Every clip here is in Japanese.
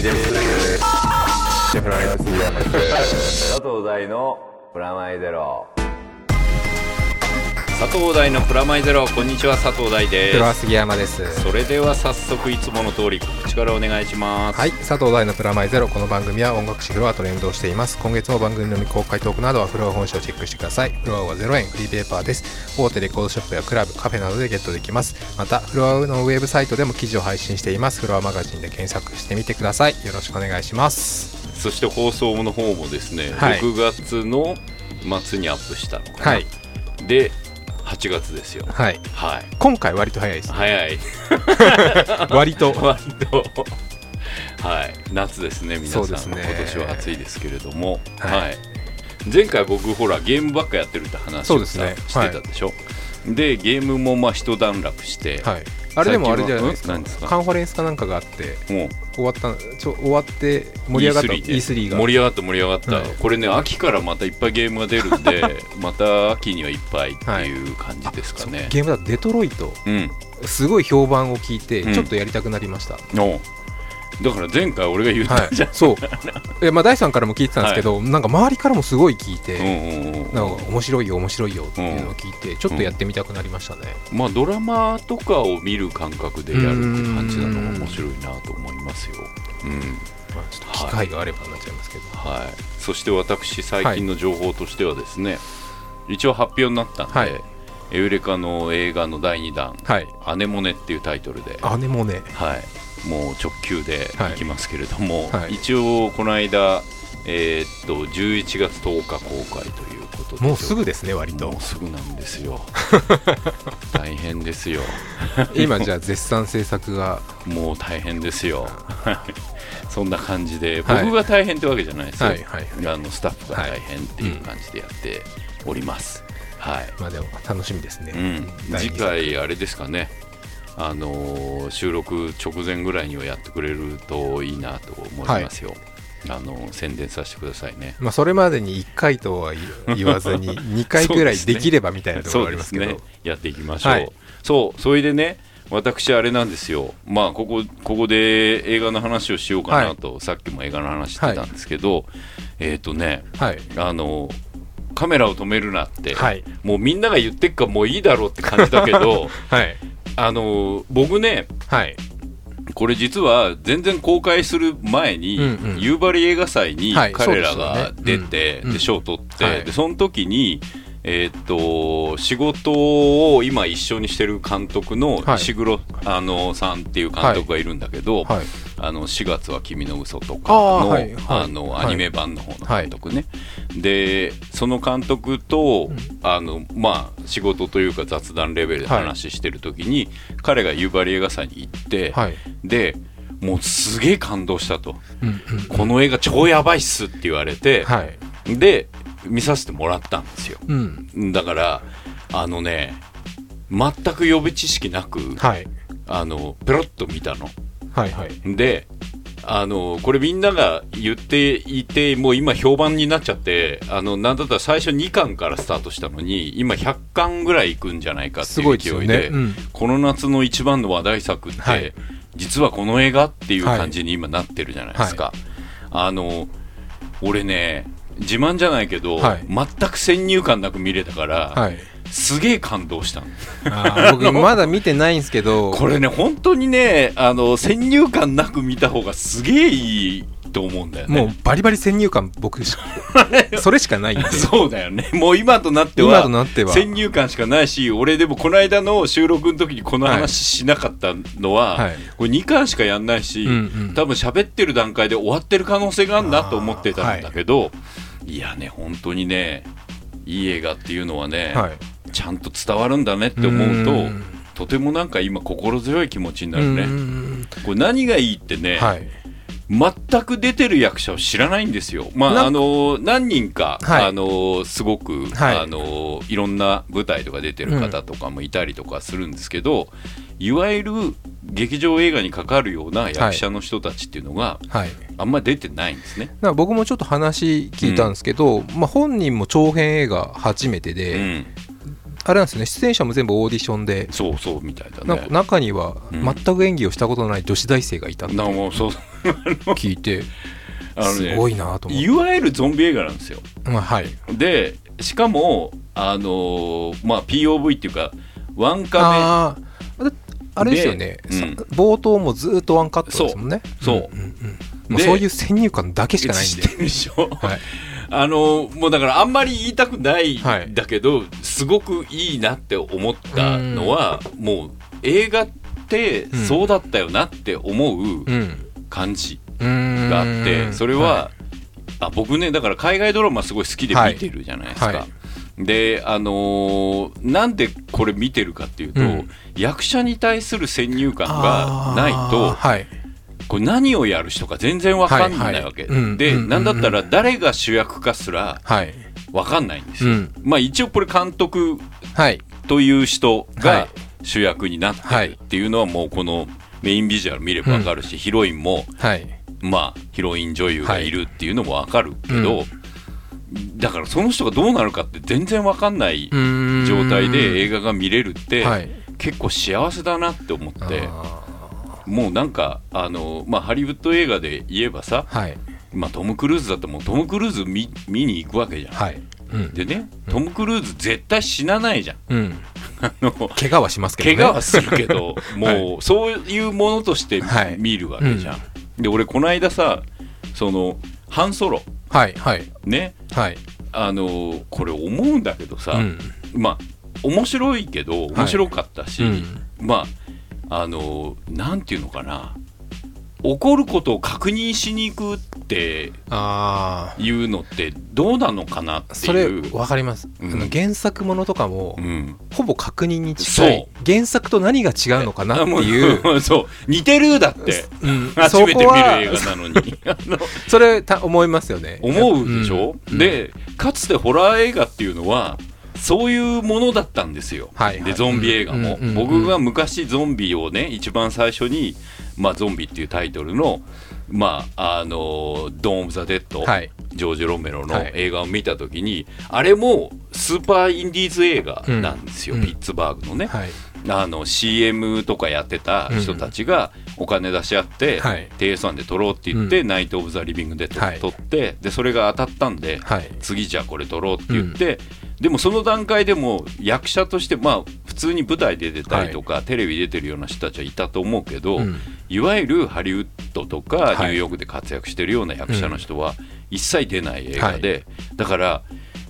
ラ藤大のプラマイゼロ佐藤大のプラマイゼロ。こんにちは佐藤大でプロは杉山です。すそれでは早速いつもの通り告知からお願いします。はい佐藤大のプラマイゼロ。この番組は音楽誌フロアと連動しています。今月も番組の未公開トークなどはフロア本誌をチェックしてください。フロアは0円フリーペーパーです。大手レコードショップやクラブカフェなどでゲットできます。またフロアのウェブサイトでも記事を配信しています。フロアマガジンで検索してみてください。よろしくお願いします。そして放送の方もですね、はい。6月の末にアップしたのかな、はい。で8月ですよ。はい。はい。今回割と早いです早い。割と。割と。はい。夏ですね皆さん。そうですね。今年は暑いですけれども。ははい。い、前回僕ほらゲームばっかやってるって話をさ、そうですね。してたでしょ、でゲームもまあ一段落して、はいあれでもあれじゃないですか。ですか？カンファレンスかなんかがあって終わったちょ終わって盛り上がった E3 で E3 が。盛り上がった盛り上がった、はい。これね秋からまたいっぱいゲームが出るんで また秋にはいっぱいっていう感じですかそうね、ゲームだとデトロイト。うん。すごい評判を聞いてうん。ちょっとやりたくなりました、おだから前回俺が言っはいたじゃん、そう。え、まあ、第3からも聞いてたんですけど、なんか周りからもすごい聞いて、うんうんうんなんか面白いよ面白いよっていうのを聞いて、ちょっとやってみたくなりましたね、まあドラマとかを見る感覚でやるって感じなのが面白いなと思いますよ。うん。まあ、ちょっと機会があればなっちゃいますけど、はい、そして私最近の情報としてはですね、一応発表になったんで、はい。エウレカの映画の第2弾はい「アネモネ」っていうタイトルで、姉もねはい、もう直球でいきますけれども、はい。一応この間、えーっと11月10日公開ということでもうすぐですね割と。もうすぐなんですよ。大変ですよ。今じゃあ絶賛制作が。もう大変ですよ。そんな感じではい。僕が大変ってわけじゃないですよ、はいはいあのスタッフが大変っていう感じでやっております、はい、まあでも楽しみですね、うん、次回あれですかねあのー収録直前ぐらいにはやってくれるといいなと思いますよ、あの宣伝させてくださいね。まあ、それまでに1回とは言言わずに 2回ぐらいできればみたいなところありますけど。ね。やっていきましょう、はい。そうそれでね私あれなんですよ。まあここここで映画の話をしようかなと、さっきも映画の話してたんですけど、えっ、とねはい。あのカメラを止めるなって、はい。もうみんなが言ってっからもういいだろうって感じだけど はいあの僕ねはい。これ実は全然公開する前に、うんうん。夕張映画祭にはい彼らが出て、うん。で賞を取って、はい。でその時に、えーっと仕事を今一緒にしてる監督のはい。石黒、あのさんっていう監督がいるんだけど、はい。あの4月は君の嘘とかのはい。はい。あのはい。アニメ版の方の監督ね、でその監督と、あのまあ仕事というか雑談レベルで話してる時に、彼が夕張映画祭に行って、はい。でもうすげえ感動したと、うんうん。この映画超やばいっすって言われて、はい。で見させてもらったんですよ。うん。だからあのね全く予備知識なく、はい。あのペロッと見たの。はいはい。であのこれみんなが言っていてもう今評判になっちゃってあのなんだったら最初2巻からスタートしたのに今100巻ぐらいいくんじゃないかっていすごいう勢いでよねうん。この夏の一番の話題作って、はい。実はこの映画っていう感じに今なってるじゃないですか、あの俺ね自慢じゃないけど、はい。全く先入観なく見れたから、はい。すげえ感動した僕 まだ見てないんですけど。これね本当にねあの先入観なく見た方がすげえいいと思うんだよね。もうバリバリ先入観僕し それしかないんで。そうだよね。もう今となって今はとなっては。先入観しかないし俺でもこの間の収録の時にこの話しなかったのは、はい。これ2巻しかやんないし、うんうん。多分喋ってる段階で終わってる可能性があるなと思ってたんだけど、い、やね本当にねいい映画っていうのはね、はい。ちゃんと伝わるんだねって思うとうん。とてもなんか今心強い気持ちになるね、うん。これ何がいいってね、はい全く出てる役者を知らないんですよ。まああの何人か、はい。あのすごく、はい。あのいろんな舞台とか出てる方とかもいたりとかするんですけど、いわゆる劇場映画にかかるような役者の人たちっていうのがはい。あんまり出てないんですね。僕もちょっと話聞いたんですけど、まあ、本人も長編映画初めてうで、ん、あれなんですよね。出演者も全部オーディションで。そうそうみたいだね。中にはうん。全く演技をしたことのない女子大生がいたってなもうそう聞いてあのねすごいなと思って。いわゆるゾンビ映画なんですよ。まあはい。でしかもあのーまあ POV っていうかワンカあー。ああれですよね、でうん。さ冒頭もずっとワンカットですもんね。そう。そう。んんうん。もうでそういう先入観だけしメかないんで。でしょ、はいあのーもうだからあんまり言いたくないはい。だけど、すごくいいなって思ったのはもう映画ってうん。そうだったよなって思ううん。感じがあってそれは、あ僕ねだから海外ドラマすごい好きで見てるじゃないですか。はい。はであのーなんでこれ見てるかっていうと、うん。役者に対する先入観がないとはいこれ何をやる人か全然わかんないわけ、はいはい。うんで、うんなんだったら誰が主役かすらはい。わかんないんですよ、うん。まあ一応これ監督はい。という人はがい。主役になってはい。るっていうのはもうこのメインビジュアル見ればわかるし、ヒロインもはい。まあヒロイン女優がいるっていうのもわかるけど、はいだからその人がどうなるかって全然わかんない状態で映画が見れるって、はい。結構幸せだなって思って。あもうなんかあの、まあ、ハリウッド映画で言えばさ、ーはい。まあ、トム・クルーズだってもうトム・クルーズ見見に行くわけじゃん。はい。うん。でねトム・クルーズ絶対死なないじゃん。うん。あの怪我はしますけどね。怪我はするけど、もうそういうものとしてはい。見るわけじゃん。で俺この間さそのハンソロ。はいはい。ね。はい。あのこれ思うんだけどさ、うん。まあ面白いけど面白かったし、うん。まああのなんていうのかな。起こることを確認しに行くってああいうのってどうなのかなってそれいう。わかります、うん。あの原作ものとかも、うん、ほぼ確認に近い。そ原作と何が違うのかなってあいう、そう。似てるだって。うん、初めて見る映は画なのに。あのそれた思いますよね。思うでしょ、うん。でかつてホラー映画っていうのはそういうものだったんですよ、はいはい。でゾンビ映画も、うんうんうん僕が昔ゾンビをね一番最初に「まあ、ゾンビ」っていうタイトルのまああのドーン・オブ・ザ・デッド、はい。ジョージ・ロメロのはい。映画を見た時に、あれもスーパーインディーズ映画なんですよ、うん。ピッツバーグのね、はいあの CM とかやってた人たちがお金出し合って、はい。低予算で撮ろうって言って、ナイト・オブ・ザ・リビングで撮,、はい。ってでそれが当たったんで、はい。次じゃあこれ撮ろうって言って、でもその段階でも役者としてまあ普通に舞台で出てたりとか、テレビ出てるような人たちはいたと思うけど、うん。いわゆるハリウッドとかニはい。ューヨークで活躍してるような役者の人は一切出ない映画で、だから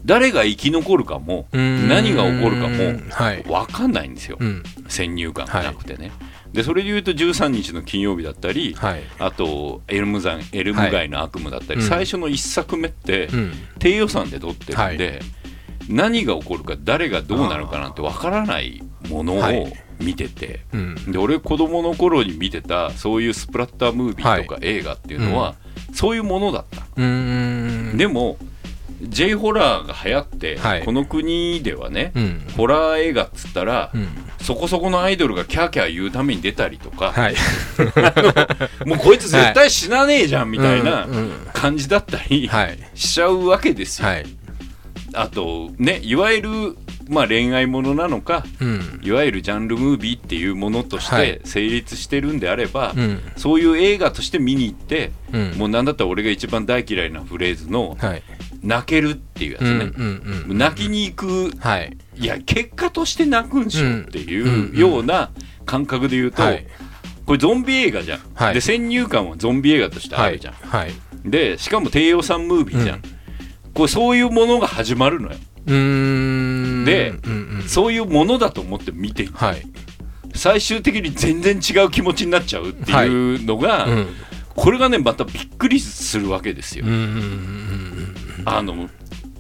誰が生き残るかもうん。何が起こるかもはい。分かんないんですよ、うん。先入観がなくてね。でそれで言うと13日の金曜日だったり、はい。あとエルム山エルム街の悪夢だったり、はい。最初の1作目って、うん。低予算で撮ってるんで、何が起こるか誰がどうなるかなんてわからないものをはい。見てて、うん。で俺子供の頃に見てたそういうスプラッタームービーとか映画っていうのは、そういうものだった、でも J ホラーが流行って、はい。この国ではね、うん。ホラー映画っつったら、うん。そこそこのアイドルがキャーキャー言うために出たりとか、はい。もうこいつ絶対死なねえじゃんみたいな感じだったりはい。しちゃうわけですよ。はい。あとねいわゆる、まあ、恋愛ものなのかうん。いわゆるジャンルムービーっていうものとしはい。て成立してるんであれば、うん。そういう映画として見に行って、うん。もうなんだったら俺が一番大嫌いなフレーズのはい「泣ける」っていうやつね、泣きに行く。はい。いや結果として泣くんしょっていうような感覚で言うと、はい。これゾンビ映画じゃん、はい。で先入観はゾンビ映画としてあるじゃん、はい。でしかも低予算ムービーじゃん、うん。これそういうものが始まるのよ。うーん。でうんうん。そういうものだと思って見ていくはい。最終的に全然違う気持ちになっちゃうっていうのが、うん。これがねまたびっくりするわけですよ。うんうんうんあの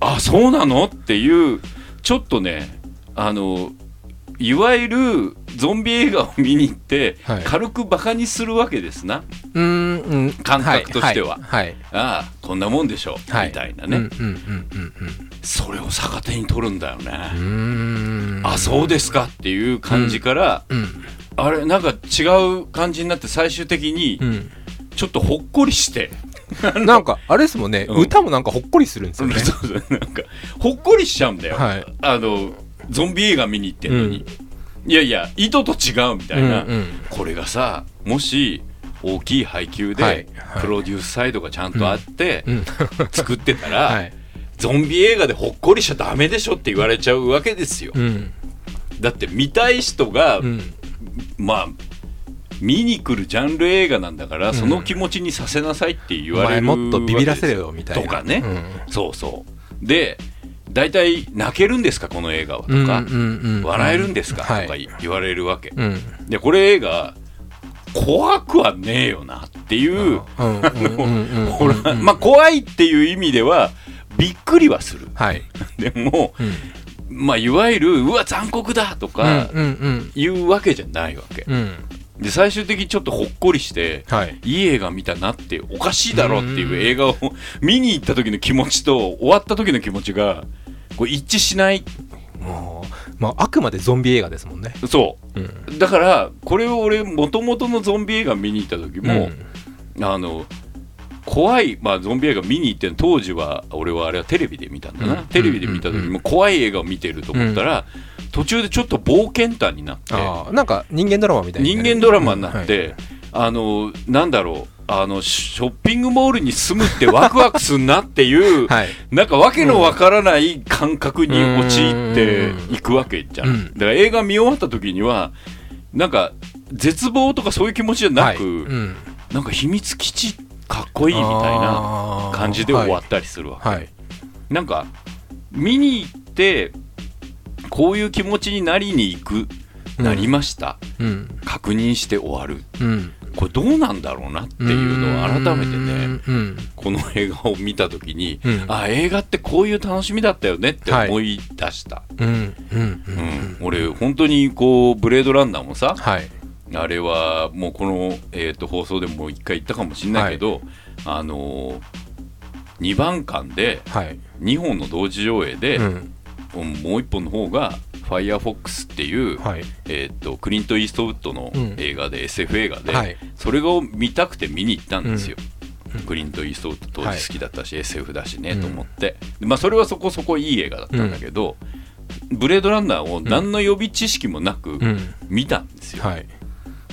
あそうなの？っていうちょっとねあのいわゆるゾンビ映画を見に行って、はい。軽くバカにするわけですな。うんうん。うん感覚としては。はいああこんなもんでしょ、はい。みたいなね、うんうんうんそれを逆手に取るんだよね、あそうですかっていう感じから、うん。あれなんか違う感じになって最終的にうん。ちょっとほっこりして、なんかあれですもんね。うん。歌もなんかほっこりするんですよね。そうそう。なんかほっこりしちゃうんだよ、はい。あのゾンビ映画見に行ってんのに、いやいや意図と違うみたいな、うんうんこれがさもし大きい配給で、はい。はい。プロデュースサイドがちゃんとあって、うん。作ってたら、はい。ゾンビ映画でほっこりしちゃダメでしょって言われちゃうわけですよ、うん。だって見たい人が、うん。まあ見に来るジャンル映画なんだから、その気持ちにさせなさいって言われるもっとビビらせろわよみたいな。とかね、うん。そうそう。で大体泣けるんですかこの映画はとか、笑えるんですか、はい。とか言われるわけ、うん。でこれ映画怖くはねえよなっていう、まあ怖いっていう意味ではびっくりはする。はい。でも、うん。まあいわゆるうわ残酷だとかいうわけじゃないわけ、うんうんで最終的にちょっとほっこりして、はい。いい映画見たなっておかしいだろっていう映画を見に行った時の気持ちと終わった時の気持ちがこう一致しない。もうまああくまでゾンビ映画ですもんね。そう。うん。だからこれを俺もともとのゾンビ映画見に行った時も、あの怖い、まあ、ゾンビ映画見に行って当時は俺はあれはテレビで見たんだな、うん。テレビで見た時も怖い映画を見てると思ったら、途中でちょっと冒険譚になってなんか人間ドラマみたいな人間ドラマになって、あのなんだろうあのショッピングモールに住むってワクワクすんなっていう、はい。なんかわけのわからない感覚に陥っていくわけじゃん。うんだから映画見終わった時にはなんか絶望とかそういう気持ちじゃなく、はい。うん。なんか秘密基地かっこいいみたいな感じで終わったりするわけ、はい。なんか見に行ってこういう気持ちになりに行く、うん。なりました。うん。確認して終わる。うん。これどうなんだろうなっていうのを改めてねうん。この映画を見た時に、うん。あ映画ってこういう楽しみだったよねって思い出した、俺本当にこうブレードランナーもさはい。あれはもうこの、えー、と放送でも一回言ったかもしれないけど、あの2番館ではい。2本の同時上映で、うんもう1本の方が「ファイアフォックスっていう、はい。えー、とクリント・イーストウッドのうん。映画で、SF 映画で、はい。それを見たくて見に行ったんですよ。クリント・イーストウッド当時好きだったし、SF だしねうん。と思って、でまあ、それはそこそこいい映画だったんだけど、ブレードランナーを何の予備知識もなくうん。見たんですよ、はい。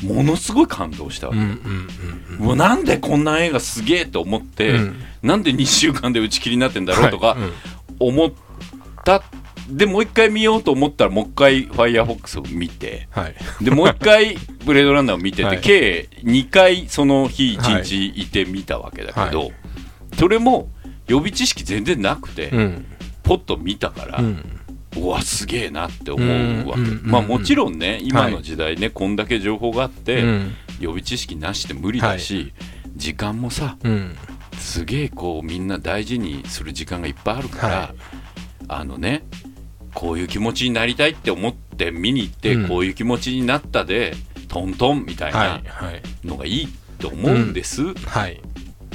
ものすごい感動したわけ、うんうんうんうわなんでこんな映画すげえと思って、うん。なんで2週間で打ち切りになってんだろうとかはいうん思った、でもう一回見ようと思ったらもう一回「ファイアーフォックスを見てはい。でもう一回ブレードランナーを見てて、はい。計2回その日1日いて見たわけだけど、はい。それも予備知識全然なくて、うん。ポッと見たから、うん。うわすげえなって思うわけ、うんうんまあもちろんね今の時代ね、こんだけ情報があって、うん。予備知識なしで無理だし、時間もさうん。すげえこうみんな大事にする時間がいっぱいあるから、はい。あのねこういう気持ちになりたいって思って見に行って、うん。こういう気持ちになったでトントンみたいはなのがいいと思うんです、はい。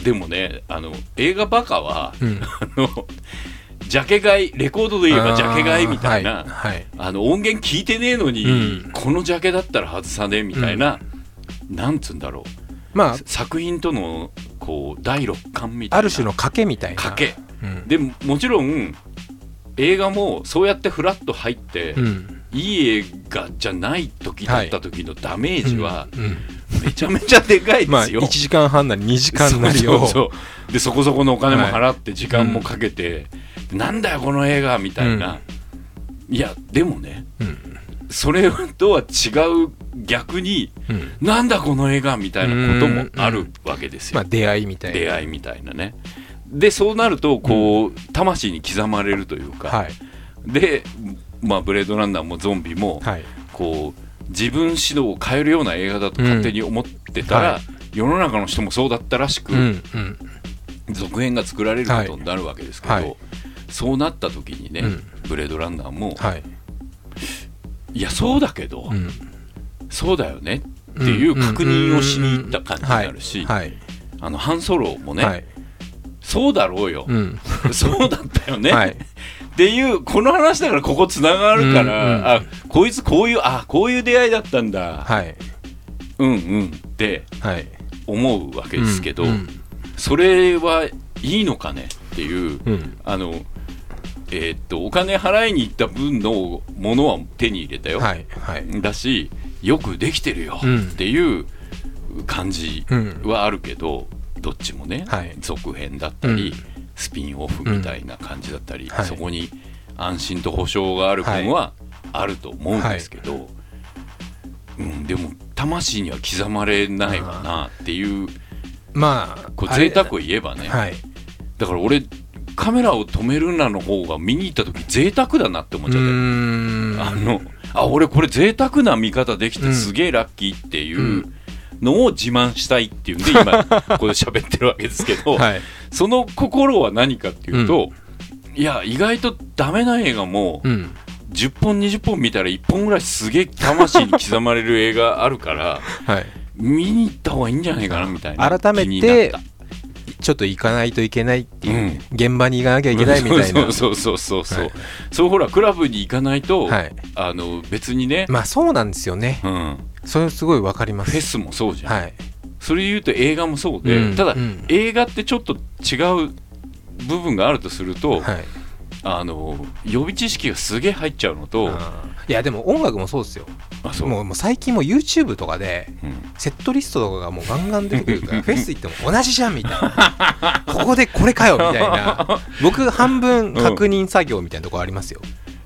でもねあの映画バカはうん。あのジャケ買いレコードで言えばジャケ買いみたいなあの音源聞いてねえのに、うん。このジャケだったら外さねえみたいな、なんつうんだろう。まあ作品とのこう第六感みたいな。ある種の賭けみたいな。賭け。うん。でももちろん映画もそうやってフラッと入って、うん。いい映画じゃない時だった時のダメージはうん。めちゃめちゃでかいでまあすよ。1時間半なり2時間なりをでそこそこのお金も払って時間もかけて、なんだよこの映画みたいな、いやでもねうん。それとは違う逆にうん。なんだこの映画みたいなこともあるわけですよ、まあ出会いみたいな。出会いみたいなねでそうなるとこう、魂に刻まれるというか、はい。で、まあ、ブレードランナーもゾンビも、はい。こう自分指導を変えるような映画だと勝手に思ってたら、うんはい。世の中の人もそうだったらしく、うんうん。続編が作られることになるわけですけど、はい。そうなった時にね、うん。ブレードランナーも、はい。いやそうだけど、うん。そうだよねっていう確認をしに行った感じになるし、はい。あのハンソロもね、はいそうだろうよ、うん。そうだったよね、はい。っていうこの話だからここつながるから、うんうんあこいつこういうあこういう出会いだったんだ、はい。うんうん。ってはい。思うわけですけど、うんそれはいいのかねっていううん。あのえーっとお金払いに行った分のものは手に入れたよ、はいはい。だしよくできてるようん。っていう感じうんはあるけど、どっちもね、はい。続編だったり、うん。スピンオフみたいな感じだったり、はい。そこに安心と保証がある分はあると思うんですけど、うん、でも魂には刻まれないわなっていうまあこう贅沢を言えばね、はい。だから俺カメラを止めるなの方が見に行った時贅沢だなって思っうちゃった。あのあ俺これ贅沢な見方できうん。てすげえラッキーっていうのを自慢したいっていうんで今ここで喋ってるわけですけど、はい。その心は何かっていうと、いや意外とダメな映画もうん。10本20本見たら1本ぐらいすげえ魂に刻まれる映画あるからはい。見に行った方がいいんじゃないかなみたいな改めてちょっと行かないといけないっていう、うん。現場に行かなきゃいけないみたいな。そうそうそうそうそう、はいそうほらクラブに行かないと、はいあの別にね、まあそうなんですよねうん、それすごいわかります。フェスもそうじゃん、はい。それで言うと映画もそうで、うんただ、うん。映画ってちょっと違う部分があるとすると、はい。あの予備知識がすげえ入っちゃうのと、いやでも音楽もそうですよ。あそう。もう最近もう YouTube とかでうん。セットリストとかがもうガンガン出てくるから フェス行っても同じじゃんみたいな。ここでこれかよみたいな。僕半分確認作業みたいなとこありますよ、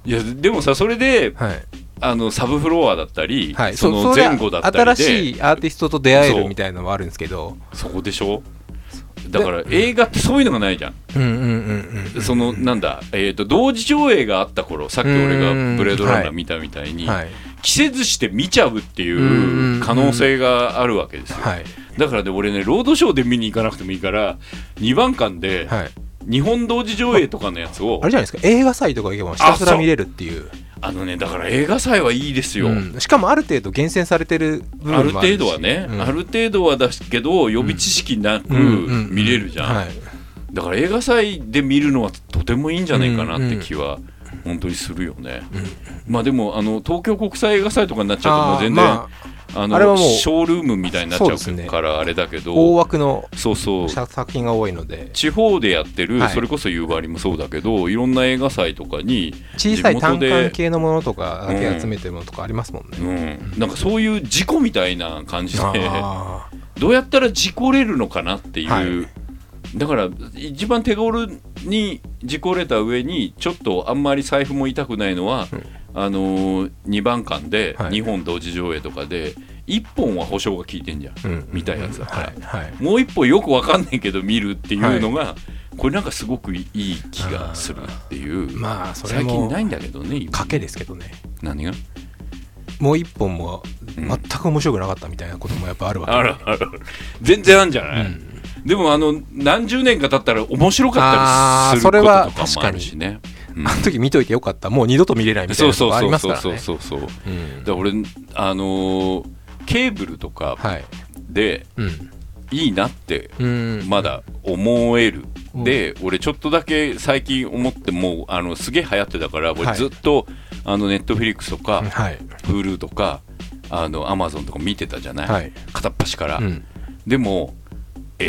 いやでもさそれではいあのサブフロアだったり、はい、その前後だったりで新しいアーティストと出会えるみたいなのもあるんですけど。そこでしょ？だから映画ってそういうのがないじゃん、そのなんだ、えー、と同時上映があった頃さっき俺がうん。ブレードランナー見たみたいに、はい。着せずして見ちゃうっていう可能性があるわけですよ、はい。だからね俺ねロードショーで見に行かなくてもいいから2番館ではい日本同時上映とかのやつをあれじゃないですか？映画祭とか行けばひたすら見れるっていう。あのねだから映画祭はいいですよ、うん。しかもある程度厳選されてる部分ある程度はね、うん。ある程度はだけど予備知識なくうんうん。見れるじゃん、はい。だから映画祭で見るのはとてもいいんじゃないかなって気は本当にするよね、まあでもあの東京国際映画祭とかになっちゃうともう全然あああれはもうのショールームみたいになっちゃそうからあれだけど、大枠のそうそう。作品が多いので。地方でやってる、はい。それこそ夕張もそうだけどいろんな映画祭とかに、小さい単館系のものとかだけ集めてるものとかありますもんね、うん、なんかそういう事故みたいな感じであどうやったら事故れるのかなっていう、はいだから一番手頃に事故れた上にちょっとあんまり財布も痛くないのは、うん。あのー、2番館ではい。2本同時上映とかで1本は保証が効いてんじゃん、ーうん。見たやつだから、はい。はい。もう1本よくわかんないけど見るっていうのが、これなんかすごくいい気がするっていうまあそれ最近もないんだけどね今。賭けですけどね。何が？もう一本もうん。全く面白くなかったみたいなこともやっぱあるわけで。あるある全然あるんじゃない、うんでもあの何十年か経ったら面白かったりすることあーそれはとかもあるしね。うん。あの時見といてよかった。もう二度と見れないみたいそうなとこあそうそうりますからね。そうそうそうそう。うん。だから俺あのーケーブルとかはい。でうん。いいなってうん。まだ思える。うん。で俺ちょっとだけ最近思ってもうあのすげえ流行ってたから俺はい。ずっとあのネットフリックスとかはい。Hulu とかあの Amazon とか見てたじゃない、はい。片っ端から。うん。でも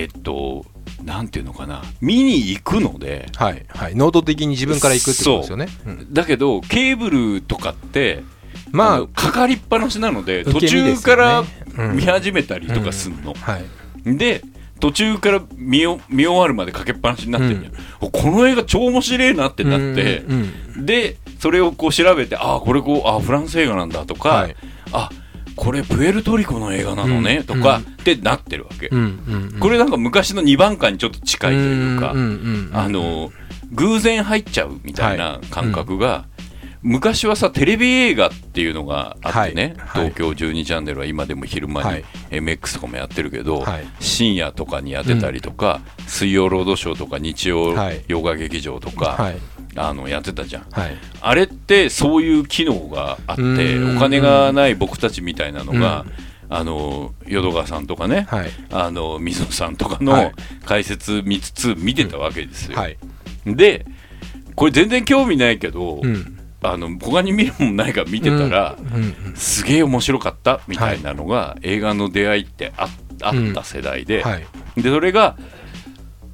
えっとなんていうのかな。見に行くので。はいはい。能動的に自分から行くってことですよね。う。ん。だけどケーブルとかってあまのかかりっぱなしなので途中からうん。見始めたりとかすんの、あはい。で途中から見お見終わるまでかけっぱなしになってるじゃん、おこの映画超面白いなってなって、うんうんでそれをこう調べてああこれこうあフランス映画なんだとか、はい。あこれプエルトリコの映画なのね、うん。とか、うん。ってなってるわけ、これなんか昔の2番館にちょっと近いというか、あの偶然入っちゃうみたいな感覚が、昔はさテレビ映画っていうのがあってね、東京12チャンネルは今でも昼間にはい。MX とかもやってるけど、はい。深夜とかにやってたりとか、水曜ロードショーとか日曜はい。洋画劇場とか、はいあのやってたじゃん。はい。あれってそういう機能があってうん。お金がない僕たちみたいなのが、あの淀川さんとかね、はい。あの水野さんとかはのい。解説見つつ見てたわけですよ。はい。でこれ全然興味ないけど、うん。あの他に見るもんないから見てたら、うん。うん。すげえ面白かったみたいなのが、映画の出会いってああった世代で,、はい。でそれが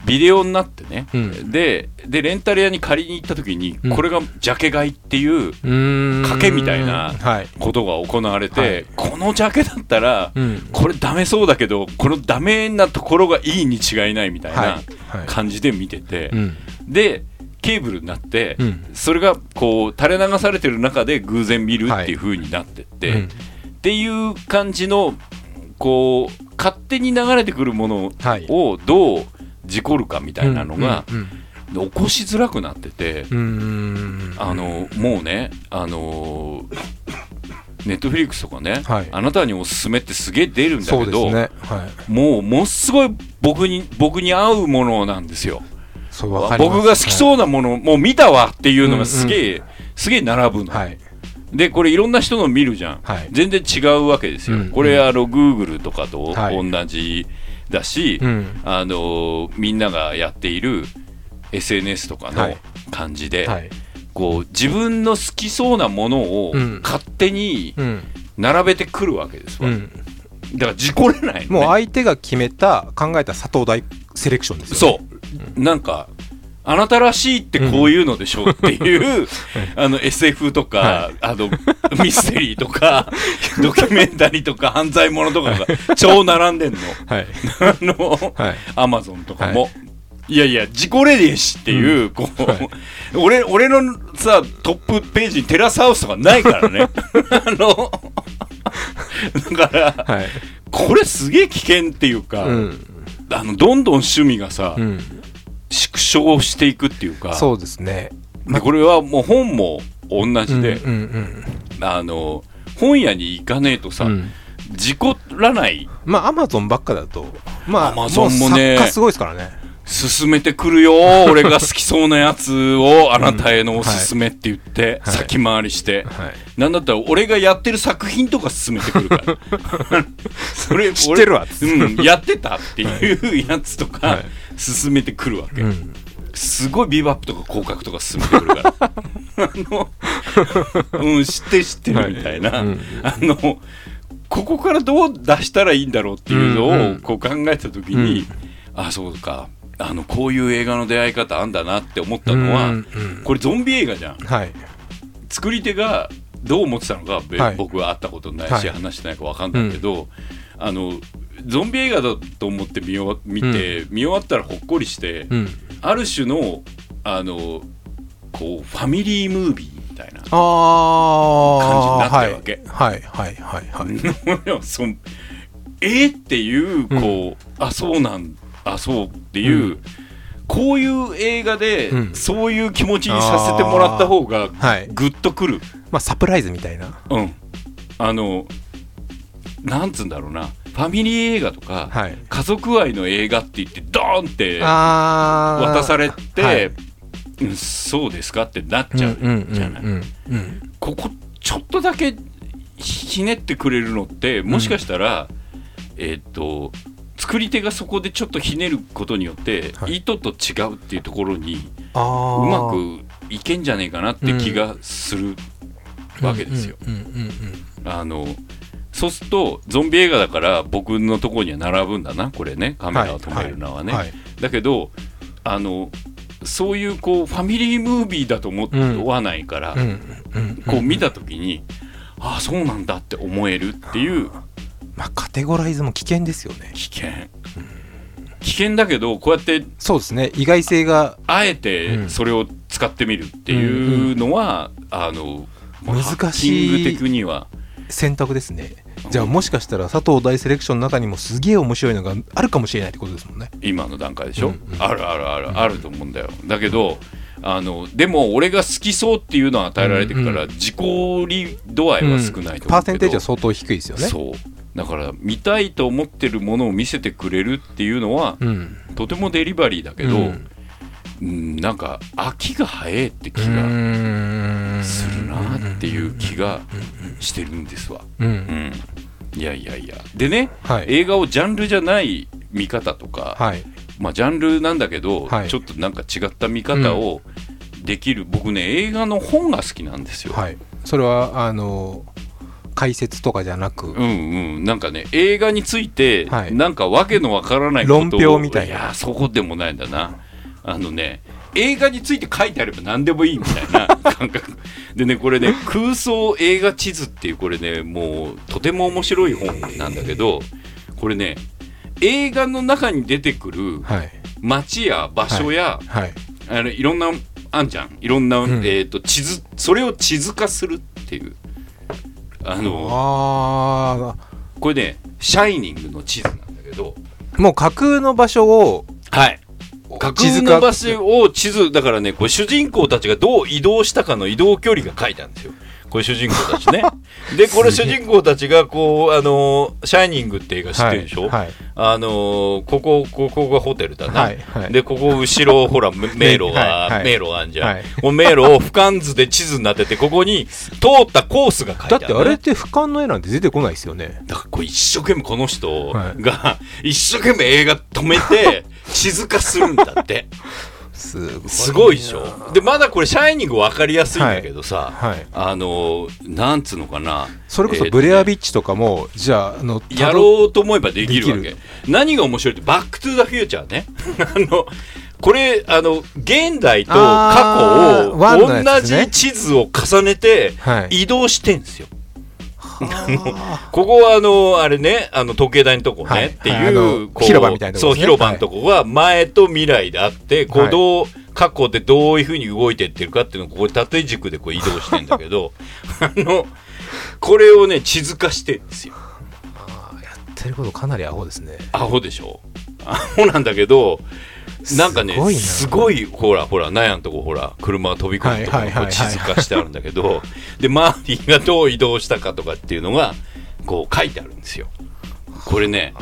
ビデオになってね、うん。ででレンタル屋に借りに行った時に、うん。これがジャケ買いっていう賭けみたいなはい。ことが行われて、はい。このジャケだったら、うん。これダメそうだけどこのダメなところがいいに違いないみたいはい。なはい。感じで見てて、うん。でケーブルになって、うん。それがこう垂れ流されてる中で偶然見るっていう風になってって、うん。っていう感じのこう勝手に流れてくるものはい。をどう事故るかみたいなのがうん起こしづらくなってて、うんうんあのもうねあのネットフリックスとかね、はい。あなたにおすすめってすげえ出るんだけど、ね。はい。もうものすごい僕に僕に合うものなんですよ。す。僕が好きそうなもの、もう見たわっていうのがすげえ、すげえ並ぶの、はい。でこれいろんな人の見るじゃん、はい。全然違うわけですよ、うんこれあの Google とかとはい。同じだし、うん。あのみんながやっている SNS とかのはい。感じで、はい。こう自分の好きそうなものをうん。勝手にうん。並べてくるわけですわ、うん。だから事故れないの、ね、もう相手が決めた考えた佐藤大セレクションですよね。そう、なんかあなたらしいってこういうのでしょっていう、あの SF とか、はあのミステリーとか ドキュメンタリーとか犯罪者とかが超並んでんの。はい。あの、はい。アマゾンとかも、い、やいや自己レディーしっていう、こう、はい。俺俺のさトップページにテラスハウスとかないからね。あのだからはい。これすげえ危険っていうか、うん。あのどんどん趣味がさ、うん縮小していくっていうか。そうですね。でこれはもう本も同じで、うんうんあの本屋に行かねえとさ、うん。うん事故らない。まあアマゾンばっかだとまあ Amazon もね。う作家すごいですからね進めてくるよ俺が好きそうなやつをあなたへのおすすめって言って、はい。先回りして、はい。なんだったら俺がやってる作品とか進めてくるから。それ知ってるわ。うん、やってたっていうやつとか、はい。進めてくるわけ、うん。すごいビバップとか広角とか進めてくるから。あのうん知ってる知ってるみたいな、はい。うん。あのここからどう出したらいいんだろうっていうのうんうん。をこう考えた時に、あそうかあのこういう映画の出会い方あんだなって思ったのは、うんうん。これゾンビ映画じゃん。はい。作り手がどう思ってたのか、べはい。僕は会ったことないし、はい。話してないか分かんないけど、あのゾンビ映画だと思って見よ見て、見終わったらほっこりして、うん。ある種のあのこうファミリームービーみたいな感じになってるわけ。はい。はい。はい。はい。はい。そんえーっていうこう、あそうなんあそうっていう、うこういう映画で、うん。そういう気持ちにさせてもらった方がはい。グッとくる、まあサプライズみたいな。うん、あのなんつうんだろうな。ファミリー映画とか、はい。家族愛の映画って言ってドーンって渡されて、はい。うんそうですかってなっちゃうじゃない、うん。うんここちょっとだけひねってくれるのってもしかしたら、えーっと作り手がそこでちょっとひねることによって、はい。意図と違うっていうところにうまくいけんじゃねえかなって気がするわけですよ。あのそうするとゾンビ映画だから僕のところには並ぶんだなこれね。カメラを止めるのはね。はいだけどあのそういうこうファミリームービーだと思わないから、こう見た時に、ああそうなんだって思えるっていうまあカテゴライズも危険ですよね。危険、危険だけどこうやってそうですね。意外性があえうてん。それを使ってみるっていうのは、あの難しい的には。選択ですね。じゃあもしかしたら佐藤大セレクションの中にもすげえ面白いのがあるかもしれないってことですもんね。今の段階でしょ、うんうん。あるあるあるあると思うんだよ。だけどあのでも俺が好きそうっていうのは与えられてるから、うん自己利度合いは少ないと思うけど、パーセンテージは相当低いですよね。そうだから見たいと思ってるものを見せてくれるっていうのは、うん。とてもデリバリーだけど、うん。うんなんか秋が早いって気うがーんするなっていう気がしてるんですわ。うん。うん、いやいやいや。でね、はい。映画をジャンルじゃない見方とか、はい。まあジャンルなんだけど、はい。ちょっとなんか違った見方をできる、僕ね映画の本が好きなんですよ。はい。それはあの解説とかじゃなく、うんうん、なんかね映画について、はい。なんかわけのわからないことを論評みたいな。いやそこでもないんだな。あのね映画について書いてあれば何でもいいみたいな 感覚。でねこれね空想映画地図っていうこれねもうとても面白い本なんだけどこれね映画の中に出てくるはい。街や場所や、はい。あのいろんなあんじゃん。いろんな、ん。えー、と地図それを地図化するっていうあのあこれね「シャイニング」の地図なんだけど。あもう架空の場所をはい。架空地図化の場所を地図だからねこれ主人公たちがどう移動したかの移動距離が書いてあるんですよこれ主人公たちね。でこれ主人公たちがこうあの「シャイニング」って映画知ってるでしょ、はいはい。あのここここがホテルだな、はいはい。でここ後ろ ほらめ迷路が、はいはい。迷路があんじゃん、はい。この迷路を俯瞰図で地図になっててここに通ったコースが書いてある、ね、だってあれって俯瞰の絵なんて出てこないですよね。だからこれ一生懸命この人はい。が一生懸命映画止めて 地図化するんだってすごい。でしょ？でまだこれ「シャイニング」分かりやすいんだけどさ、はい。あのなんつうのかな？それこそブレアビッチとかも、じゃああのやろうと思えばできるわけ。何が面白いって「バック・トゥ・ザ・フューチャーね」あのこれあの現代と過去を同じ地図を重ねてはい。移動してんですよ。はここはあのあれねあの時計台のとこね、はい。っていう,、はい。広場みたいなね。そう広場のとこが前と未来であって、こうはい。どう過去でどういうふうに動いてってるかっていうのをここ縦軸でこう移動してんだけど あのこれをね地図化してるんですよ。あやってることかなりアホですね。アホでしょアホなんだけどなんかねすごいほらほら納屋のとこほら車が飛び込むとこ地図化してあるんだけどで周りがどう移動したかとかっていうのがこう書いてあるんですよこれね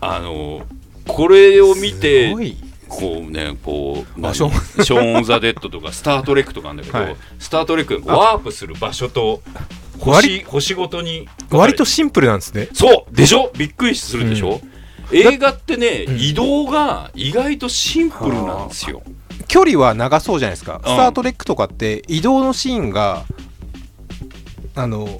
あのこれを見てこうねこう何あショーン・ザ・デッドとかスター・トレックとかあるんだけど、はいスター・トレックワープする場所と星星ごとに割とシンプルなんですねそうでしょびっくりするでしょう、映画ってね、うん。移動が意外とシンプルなんですよ。距離は長そうじゃないですか、ん。スター・トレックとかって移動のシーンがあのワ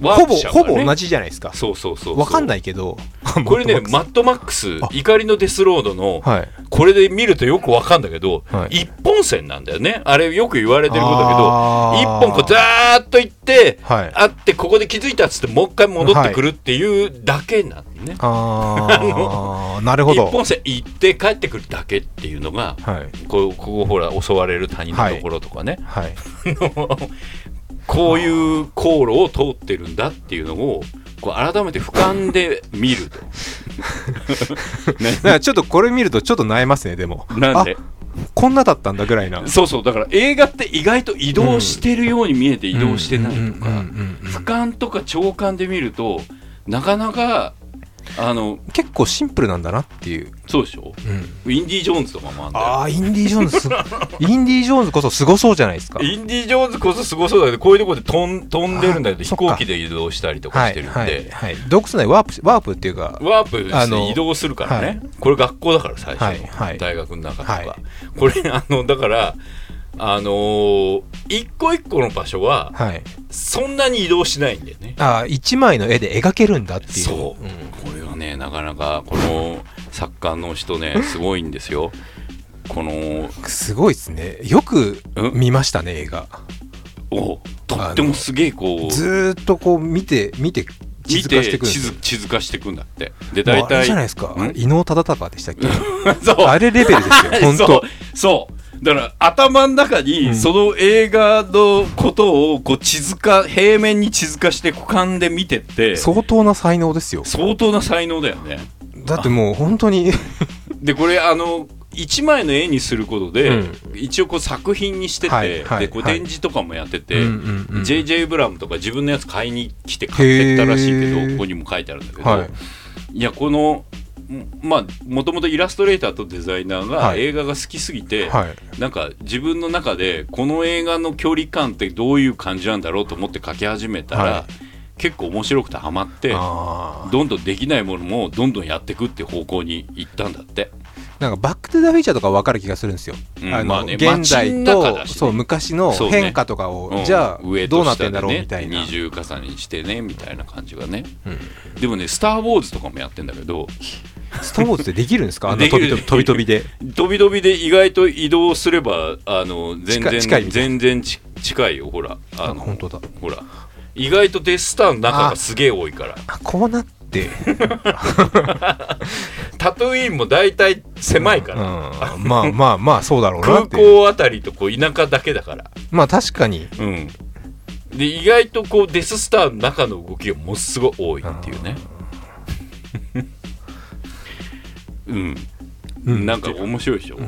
ほぼほぼ同じじゃないですか。そうそうそうわかんないけど。これねマッドマックスあ。怒りのデスロードのはい。これで見るとよくわかんだけど、はい。一本線なんだよね。あれよく言われてることだけど一本こうザーッと行ってはい。あってここで気づいたっつってもう一回戻ってくるっていうだけなんだね、ああなるほ一ど本線行って帰ってくるだけっていうのがはい。こうここほら襲われる谷のところとかね、はい こういう航路を通ってるんだっていうのをこう改めて俯瞰で見ると。だからちょっとこれ見るとちょっと悩ますねでも。なんで？あこんなだったんだぐらいな。そうそう。だから映画って意外と移動してるように見えて移動してないとか俯瞰とか長官で見るとなかなかあの結構シンプルなんだなっていう、そうでしょ？うん。インディ・ジョーンズとかもあんだよ。ああインディ・ジョーンズす インディ・ジョーンズこそすごそうじゃないですか。インディ・ジョーンズこそすごそうだけどこういうところで飛ん飛んでるんだけど飛行機で移動したりとかはいしてるんで、はいはい洞窟内ワープワープっていうかワープあのして移動するからね、はい。これ学校だから最初、はいはい。大学の中とか、はい。これあのだからあのー一個一個の場所ははい。そんなに移動しないんだよね。ああ一枚の絵で描けるんだっていう。そう、ん。これはねなかなかこの作家の人ね すごいんですよ。このすごいですね。よくうん？見ましたね映画。おとってもすげえこうずーっとこう見て見て地見図化してていくんですよ。地図化していくんだって。で大体じゃないですか。ん？伊能忠敬でしたっけ？そう。あれレベルですよ本当 そうだから頭の中うにん。その映画のことをこう地図化平面に地図化して俯瞰で見てって相当な才能ですよ。相当な才能だよね。だってもう本当に。でこれあの1枚の絵にすることで、うん。一応こう作品にしてて、はいはいでこうはい展示とかもやってて、JJ ブラムとか自分のやつ買いに来て買ってったらしいけどここにも書いてあるんだけど、はい。いやこのんまあもともとイラストレーターとデザイナーがはい。映画が好きすぎて、はい。なんか自分の中でこの映画の距離感ってどういう感じなんだろうと思って描き始めたら、は結構面白くてハマってあどんどんできないものもどんどんやっていくっていう方向に行ったんだって。ーなんかバック・トゥ・ザ・フューチャーとか分かる気がするんですよ。あのうんまあね現代と、しねそう昔の変化とかを、うんじゃあ上どうなってんだろうねみたいな。二重重ねにしてねみたいな感じがねうんでもね「スター・ウォーズ」とかもやってんだけどスター・ウォーズってできるんですか？あんなできる飛び飛びで。飛び飛びで意外と移動すればあの全然近い全然ち近いよほらああ、の本当だ。ほら意外とデススターの中がすげえ多いからあ、こうなって。タトゥイーンも大体狭いから、うん、まあまあまあ、そうだろうな空。港あたりとこう田舎だけだから。まあ確かに。うん。で意外とこうデススターの中の動きがものすごい多いっていうね。うん、うん。なんか面白いでしょ、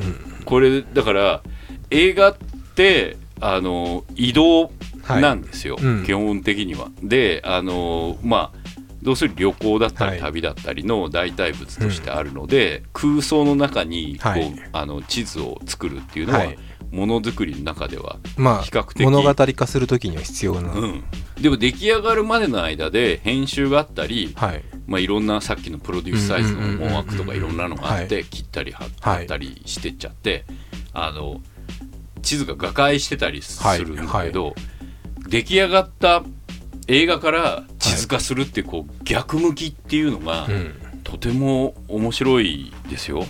これだから映画ってあの移動なんですよ、はい。うん。基本的には。であのまあどうする旅行だったはい。り旅だったりの代替物としてあるので、空想の中にこう、はい。あの地図を作るっていうのは、はい。ものづくりの中では、まあ比較的物語化するときには必要な。うん、でも出来上がるまでの間で編集があったり、はい。まあ、いろんなさっきのプロデュースサイズの思惑とかいろんなのがあって、は切ったり貼はいったりしてっちゃって、あの地図が瓦解してたりするんだけど、出来上がった映画から地図化するってこう逆向きっていうのが、うん。とても面白いですよ。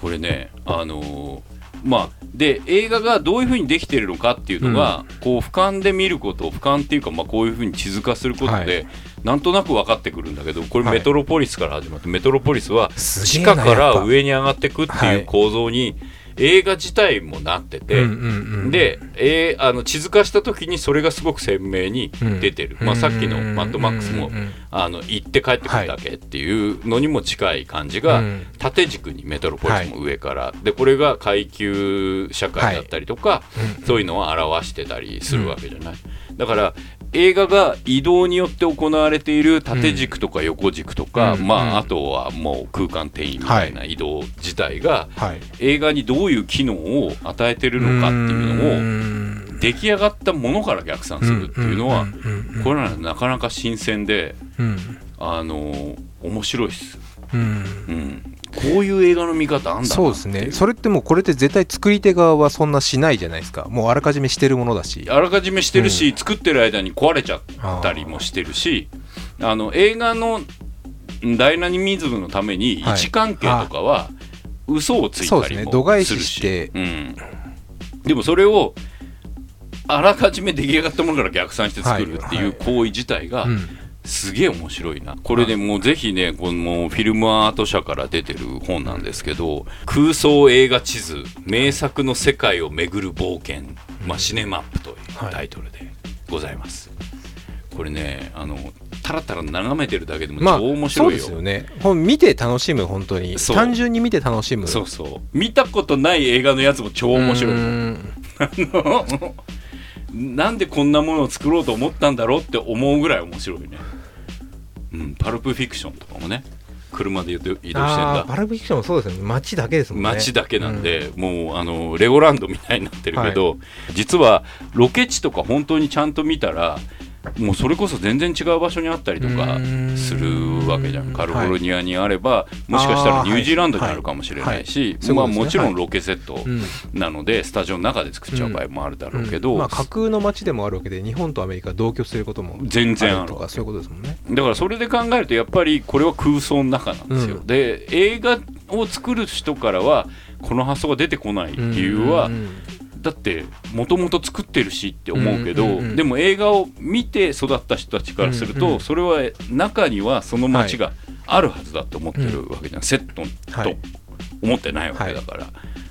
これね、あのーまあ、で映画がどういうふうにできているのかっていうのが、こう俯瞰で見ること俯瞰っていうか、まあ、こういうふうに地図化することで、はなんとなく分かってくるんだけどこれはい。メトロポリスから始まって、メトロポリスはす地下から上に上がっていくってはい。いう構造に、映画自体もなってて、うんうんうんで、えーあの地図化した時にそれがすごく鮮明に出てる、まあ、さっきのマッドマックスもうんうんうん。あの行って帰ってくるだけっていうのにも近い感じが、うん縦軸にメトロポリスも上から、でこれが階級社会だったりとか、そういうのを表してたりするわけじゃない、だから映画が移動によって行われている縦軸とか横軸とか、うん。うん。まあ、あとはもう空間転移みたいな移動自体が、はい。映画にどういう機能を与えてるのかっていうのをを出来上がったものから逆算するっていうのは、うんこれはなかなか新鮮で、うん。あのー面白いです、うん。うん、こういう映画の見方あんだなそうですね。それってもうこれって絶対作り手側はそんなしないじゃないですか。もうあらかじめしてるものだし。あらかじめしてるし、作ってる間に壊れちゃったりもしてるしあの映画のダイナミズムのために位はい。置関係とかは嘘をついそうですたりもね。度外視するしして。うん、でもそれをあらかじめ出来上がったものから逆算して作るっていう行為自体がうん。すげえ面白いな。これでもうぜひねこのフィルムアート社から出てる本なんですけど「空想映画地図名作の世界を巡る冒険」まあ、シネマップというタイトルでございます、これねあのたらたら眺めてるだけでもまあ超面白いよ、ですよね。本見て楽しむ本当に。単純に見て楽しむ。そうそう。見たことない映画のやつも超面白い。ようん。なんでこんなものを作ろうと思ったんだろうって思うぐらい面白いね。うん、パルプフィクションとかもね、車で移動してんだ。パルプフィクションもそうですよね。街だけですもんね。街だけなんで、もうあのレゴランドみたいになってるけど、実はロケ地とか本当にちゃんと見たらもうそれこそ全然違う場所にあったりとかするわけじゃん。カリフォルニアにあれば、もしかしたらニュージーランドにあるかもしれないし、はいはいまあ、もちろんはいロケセットうん。なので、スタジオの中で作っちゃう場合もあるだろうけど、うん。まあ、架空の街でもあるわけで日本とアメリカ同居することも全然あるとかそういうことですもんね。だからそれで考えるとやっぱりこれは空想の中なんですよ、うん。で映画を作る人からはこの発想が出てこない理由は、うんうんだってもともと作ってるしって思うけど、でも映画を見て育った人たちからすると、それは中にはその街があるはずだと思ってるわけじゃん、セットとはい思ってないわけだから、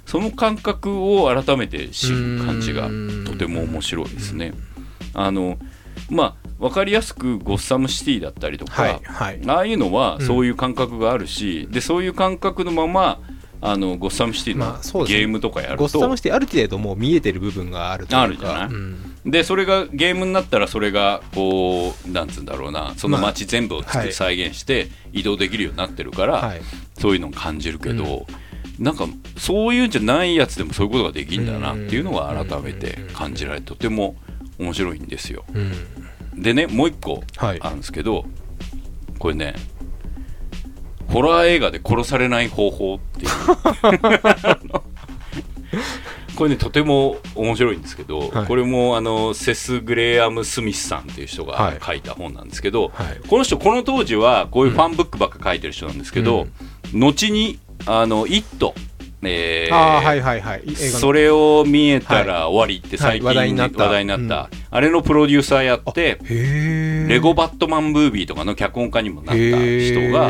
その感覚を改めて知る感じがとても面白いですね。あのまあ分かりやすくゴッサムシティだったりとか、ああいうのはうんそういう感覚があるし、でそういう感覚のままあのゴッサムシティのゲームとかやるゴッサと、ムシティある程度もう見えてる部分があるというか。あるじゃない？うん。でそれがゲームになったらそれがこうなんつうんだろうな。その街全部を作る、はい。再現して移動できるようになってるから、はい。そういうのを感じるけど、なんかそういうんじゃないやつでもそういうことができるんだなっていうのが改めて感じられてとても面白いんですよ。うん。でねもう一個はい。あるんですけどこれねホラー映画で殺されない方法っていう。これねとても面白いんですけど、はい。これもあのセス・グレアム・スミスさんっていう人はい。が書いた本なんですけど、はい。この人この当時はこういうファンブックばっか書いてる人なんですけど、後にあの「イット!」えーああはいはいはい。それを見えたら終わりって最近、はい話題になった。なった。あれのプロデューサーやってレゴバットマンムービーとかの脚本家にもなった人が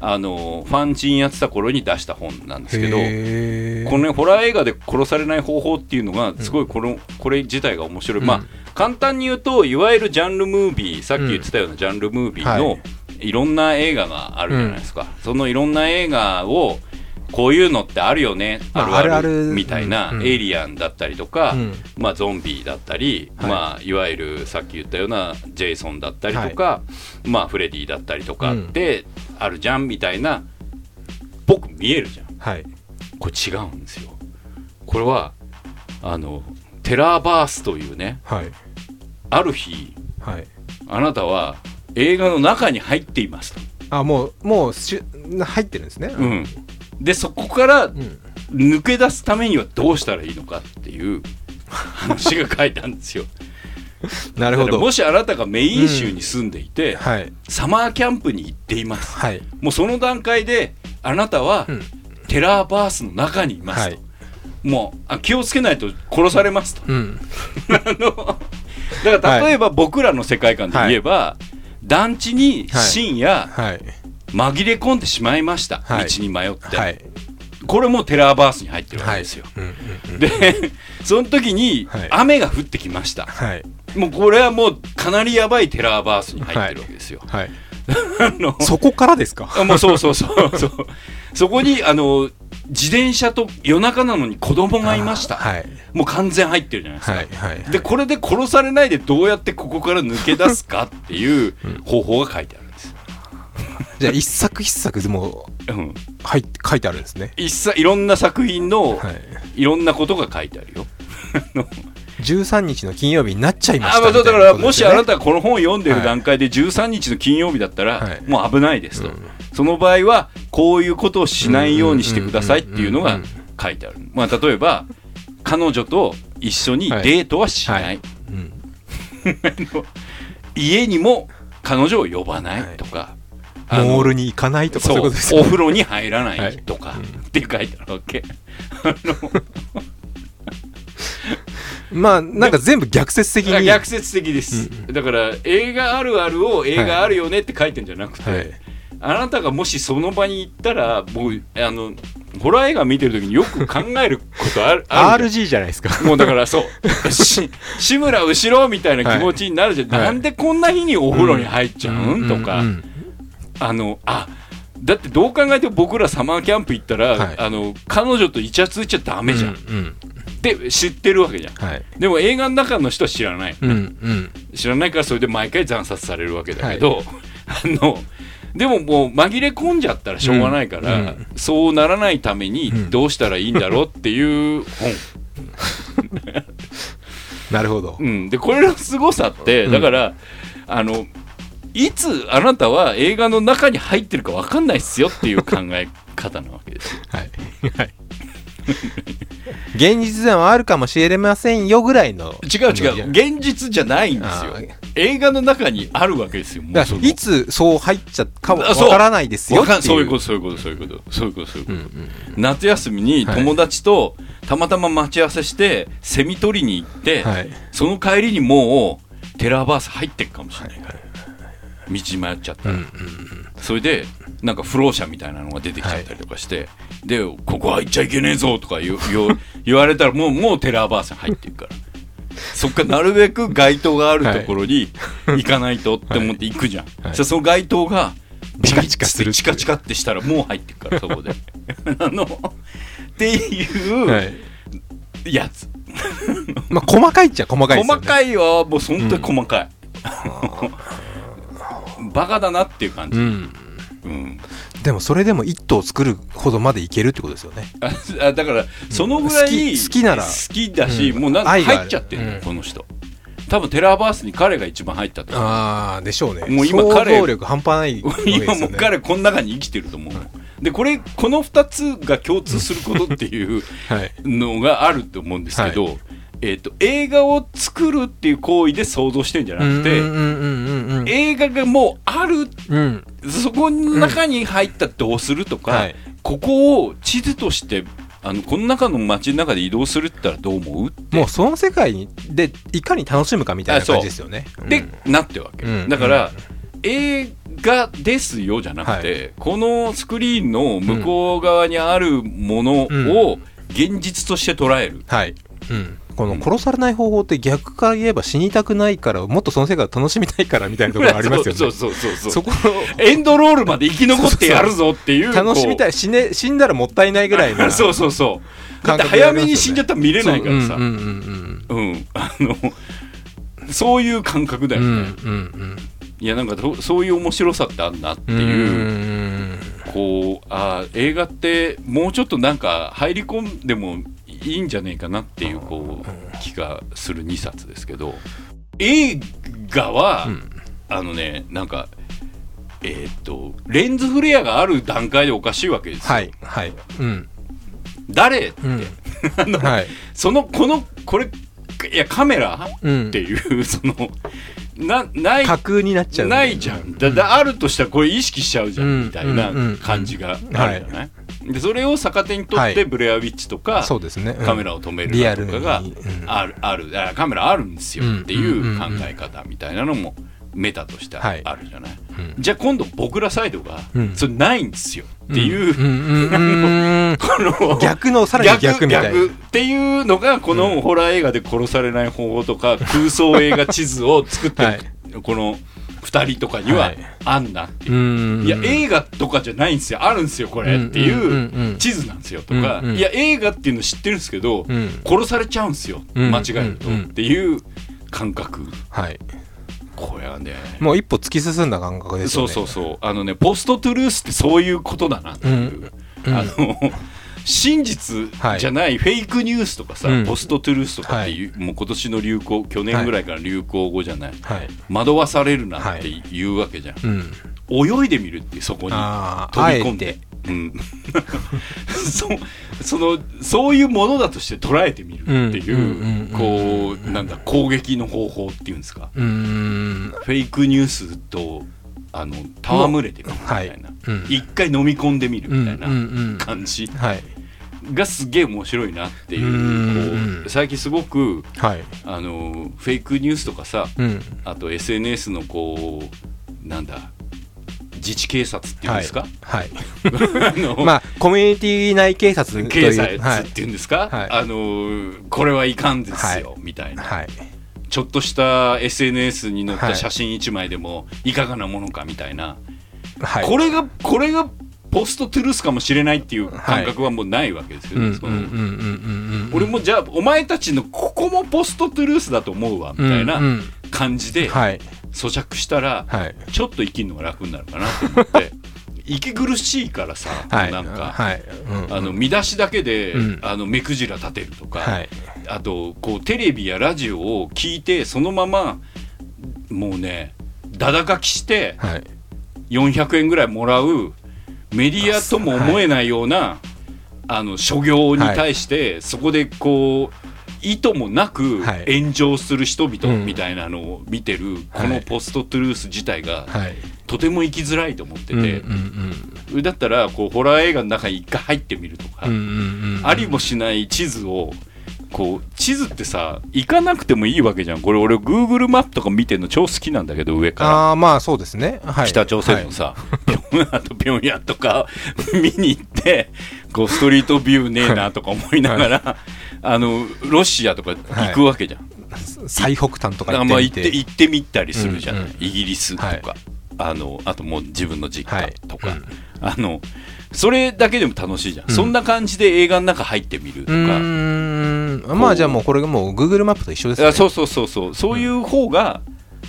あのファンチンやってた頃に出した本なんですけどどこのねホラー映画で殺されない方法っていうのがすごいこの、これ自体が面白い、うん。まあ簡単に言うといわゆるジャンルムービーさっき言ってたようなジャンルムービーの、、はい。ろんな映画があるじゃないですか、そのいろんな映画をこういうのってあるよね、まああるあるみたいな、うん。エイリアンだったりとか、うん。まあ、ゾンビだったり、はい。まあ、いわゆるさっき言ったようなジェイソンだったりとか、まあ、フレディだったりとかってあるじゃんみたいな僕見えるじゃん。はい。これ違うんですよ。これはあのテラーバースというねはい。ある日はい。あなたは映画の中に入っていますと、あもうもうし入ってるんですね。うん、でそこからうん。抜け出すためにはどうしたらいいのかっていう話が書いたんですよ。なるほど。もしあなたがメイン州に住んでいて、はい。サマーキャンプに行っています。はい。もうその段階であなたはうん。テラーバースの中にいますと、はい。もうあ気をつけないと殺されますと。うん。あのだから例えば僕らの世界観で言えば、団地に深夜はい紛れ込んでしまいました、はい。道に迷って、はい。これもテラーバースに入ってるわけですよ、うんうんうん。でその時にはい。雨が降ってきました、はい。もうこれはもうかなりやばいテラーバースに入ってるわけですよ、はい。あのそこからですか？あもうそうそうそうそう。そこにあの自転車と夜中なのに子供がいました、はい。もう完全入ってるじゃないですか、はいはい。でこれで殺されないでどうやってここから抜け出すかっていう方法が書いてあるじゃあ一作一作でもうん、入って書いてあるんですね。一切いろんな作品のはい。いろんなことが書いてあるよ。13日の金曜日になっちゃいましたあまあ、だからもしあなたがこの本を読んでる段階で13日の金曜日だったら、はい。もう危ないですと、うん。その場合はこういうことをしないようにしてくださいっていうのがうんうんうん書いてある、まあ、例えば彼女と一緒にデートはしない、はい。うん。家にも彼女を呼ばないとか、モールに行かないとかそう。いうことですよお風呂に入らないとか、はい。って書いてあるわけ。まあなんか全部逆説的に。逆説的です、だから映画あるあるを映画あるよねって書いてんじゃなくて、はい。あなたがもしその場に行ったらもうあのホラー映画見てる時によく考えることある RG じゃないですか。もうだからそう。し志村後ろみたいな気持ちになるじゃん、はい。なんでこんな日にお風呂に入っちゃうん、とか、うんあのあだってどう考えても僕らサマーキャンプ行ったら、はい。あの彼女とイチャついちゃダメじゃん、っうんうん。て知ってるわけじゃん。はい。でも映画の中の人は知らない、うんうん。知らないからそれで毎回惨殺されるわけだけど、あのでももう紛れ込んじゃったらしょうがないから、うん。うんそうならないためにどうしたらいいんだろうっていう なるほど。本、うん、でこれの凄さってうん。だから、あのいつあなたは映画の中に入ってるか分かんないっすよっていう考え方なわけです。よ。はい。はい。現実ではあるかもしれませんよぐらいの違う違う。現実じゃないんですよ。映画の中にあるわけですよいつそう入っちゃうかわからないですよそういうことそういうことそういうことそういうことそういうこと、うんうん夏休みに友達とたまたま待ち合わせしてセミ取りに行って、はい。その帰りにもうテラーバース入ってるかもしれないから、道に迷っちゃった。ら、うんうん。それでなんか浮浪者みたいなのが出てきちゃったりとかして、でここ入っちゃいけねえぞとか言う 言われたらもうもうテラーバースに入ってるから。そっからなるべく街灯があるところに行かないとって思って行くじゃん、はい。その街灯がチカチカするチカチカってしたらもう入ってるから そこで。あのっていうはい。やつ、まあ細かいっちゃ細かいですよね。細かいはもう本当に細かい、バカだなっていう感じ、うん。うん。でもそれでも一頭作るほどまでいけるってことですよね。ああだからそのぐらい好きなら。好きだし、うん。もうなんか入っちゃってるの、うん。この人。多分テラーバースに彼が一番入ったとああでしょうね。もう今想彼像力半端ないね。今もう彼この中に生きてると思う、でこれこの2つが共通することっていう はい。のがあると思うんですけど、えー、と映画を作るっていう行為で想像してんじゃなくて、うんうんうんうんうん映画がもうあるうん。そこの中に入ったらどうするとか、はい。ここを地図としてあのこの中の街の中で移動するって言ったらどう思うって。もうその世界にでいかに楽しむかみたいな感じですよね。で、なってるわけ、うん。だから、映画ですよじゃなくて、このスクリーンの向こう側にあるものを現実として捉える、はい、うん、この殺されない方法って逆から言えば死にたくないからもっとその世界を楽しみたいからみたいなところありますよね。そうそうそうそうそこエンドロールまで生き残ってやるぞっていう。楽しみたいい死,、ね、死んだらもったいないぐらいの そうそうそう。だって早めに死んじゃったら見れないからさ。そううんうんうん。あのそういう感覚だようんね、うんうんうん。いやなんかそそういう面白さってあんなってう。んいう、こうあー映画ってもうちょっとなんか入り込んでもいいんじゃねえかなっていうこう気がする2冊ですけど映画は、うん。あのねなんかえーっとレンズフレアがある段階でおかしいわけですよ。はいはい。うん。誰？って、う ん あのはいそのこのこれいやカメラ？うん。っていうそのなない架空になっちゃうな。いじゃん。だだあるとしたらこれ意識しちゃうじゃん、うん。みたいなうん。うん。感じがあるじゃない、でそれを逆手にとってはい。ブレアウィッチとか、そうですね、うん。カメラを止めるとかがうんあるある。あカメラあるんですようん。っていう考え方みたいなのもメタとしてあはい。るじゃない、うん。じゃあ今度僕らサイドがうん。それないんですよっていう、逆のさらに逆みたいな。逆っていうのがこのホラー映画で殺されない方法とか 空想映画地図を作ってはい。るこの2人とかにははい。あんなっていう。う。ん。いや映画とかじゃないんですよあるんですよこれっていう地図なんですよとかいや映画っていうの知ってるんですけどうん。殺されちゃうんですようん。間違えるとっていう感覚。はいこれはね。もう一歩突き進んだ感覚ですよね。そうそうそう。あのねポストトゥルースってそういうことだなっていう。うん。うん。あの真実じゃないフェイクニュースとかさ、うん。ポストトゥルースとかっていう、もう今年の流行去年ぐらいから流行語じゃない、はい。惑わされるなって言うわけじゃん、うん。泳いでみるってそこに。飛び込んで、うん、そそのそういうものだとして捉えてみるっていう,、こうなんだ攻撃の方法っていうんですか。フェイクニュースとあの戯れてみるみたいな、うん。一回飲み込んでみるみたいうんうんうなん。感じはい。がすげえ面白いなっていううんこう最近すごくはい。あのフェイクニュースとかさうん。あと SNS のこうなんだ自治警察っていうんですか、はい。あの まあコミュニティ内警察警察はいってい。うんですか、はい。あのこれはいかんですよ、みたいな。はい。ちょっとした SNS に載っはい。た写真1枚でもいかがなものかみたいな、はい。これがこれがポストトゥルースかもしれないっていう感覚はもうないわけですよね、俺もじゃあお前たちのここもポストトゥルースだと思うわみたいうんうなん。感じではい咀嚼したらはい。ちょっと生きるのが楽になるかなと思って。息苦しいからさ、はい。なんか、はい。うん。あの見出しだけで、うん。あの目くじら立てるとか、はい。あとこうテレビやラジオを聞いてそのままもうねだだ書きしてはい。400円ぐらいもらうメディアとも思えないような、あの所業に対して、そこでこう意図もなくはい。炎上する人々うん。みたいなのを見てる、こはい。のポストトゥルース自体がはい。とても生きづらいと思ってて、だったらこうホラー映画の中に一回入ってみるとか、ありもしない地図をこう地図ってさ行かなくてもいいわけじゃん。これ俺 Google マップとか見てるの超好きなんだけど上から。ああまあそうですね。はい。北朝鮮のさ、ピョンあとピョンヤンとか 見に行ってこうストリートビューねえなとか思いながら、あのロシアとか行くわけじゃん、はい。最北端とかあ行ってみて。て行ってみたりするじゃない、うんうんイギリスとか、はい。あのあともう自分の実はい。家とか、うん。あのそれだけでも楽しいじゃん、うん。そんな感じで映画の中入ってみるとうか、まあじゃあもうこれがもう Google マップと一緒ですね。そうそうそうそう。そういう方が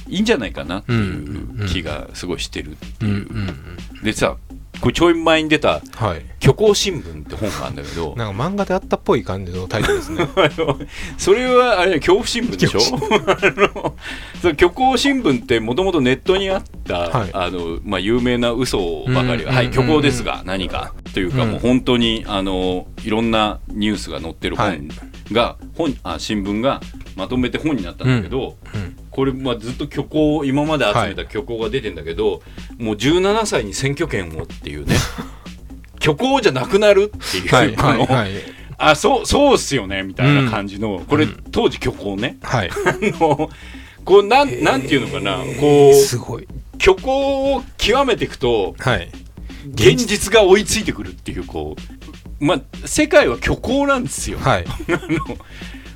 いいんじゃないかなっていう気がすごいしてるってう。んういう、ん。でさこれちょい前に出たはい「虚構新聞」って本があるんだけど。なんか漫画であったっぽい感じのタイトルですね。それはあれ恐怖新聞でしょ？虚構新聞ってもともとネットにあった、はい。あのまあ、有名な嘘ばかりが、はいうんうん虚構ですが何かというか、うん。もう本当にあのいろんなニュースが載ってるはい。本が、本あ新聞がまとめて本になったんだけど、うんこれ、まあ、ずっと虚構今まで集めた虚構が出てんだけど、もう17歳に選挙権をっていうね 虚構じゃなくなるっていう、はい このはいはい。あそうそうっすよねみたいな感じの、これ当時虚構ね。はい。あのこうなんなんていうのかなこうすごい。虚構を極めていくとはい。現実が追いついてくるっていうこうまあ世界は虚構なんですよ、はい。あの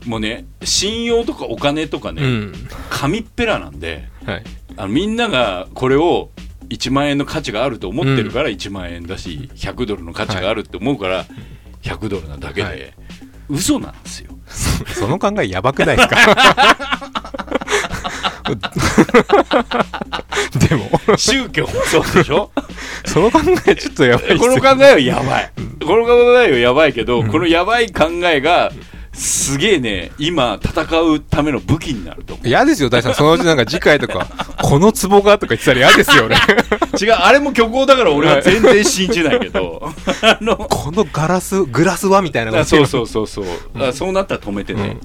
もうね信用とかお金とかね、うん。紙っぺらなんではい。あのみんながこれを1万円の価値があると思ってるから1万円だし、100ドルの価値があるって思うから100ドルなだけで、はい。嘘なんですよ。そ の考えやばくないですか？でも。宗教もそうでしょ？その考えちょっとやばいこの考えはやばい。この考えはやばいけど、このやばい考えがすげえね今戦うための武器になると思う。嫌ですよ大さん。そのうちなんか次回とか この壺がとか言ってたら嫌ですよね。違うあれも虚構だから俺は全然信じないけど。あのこのガラスグラスはみたいなそうそうそうそう、あそうなったら止めてね、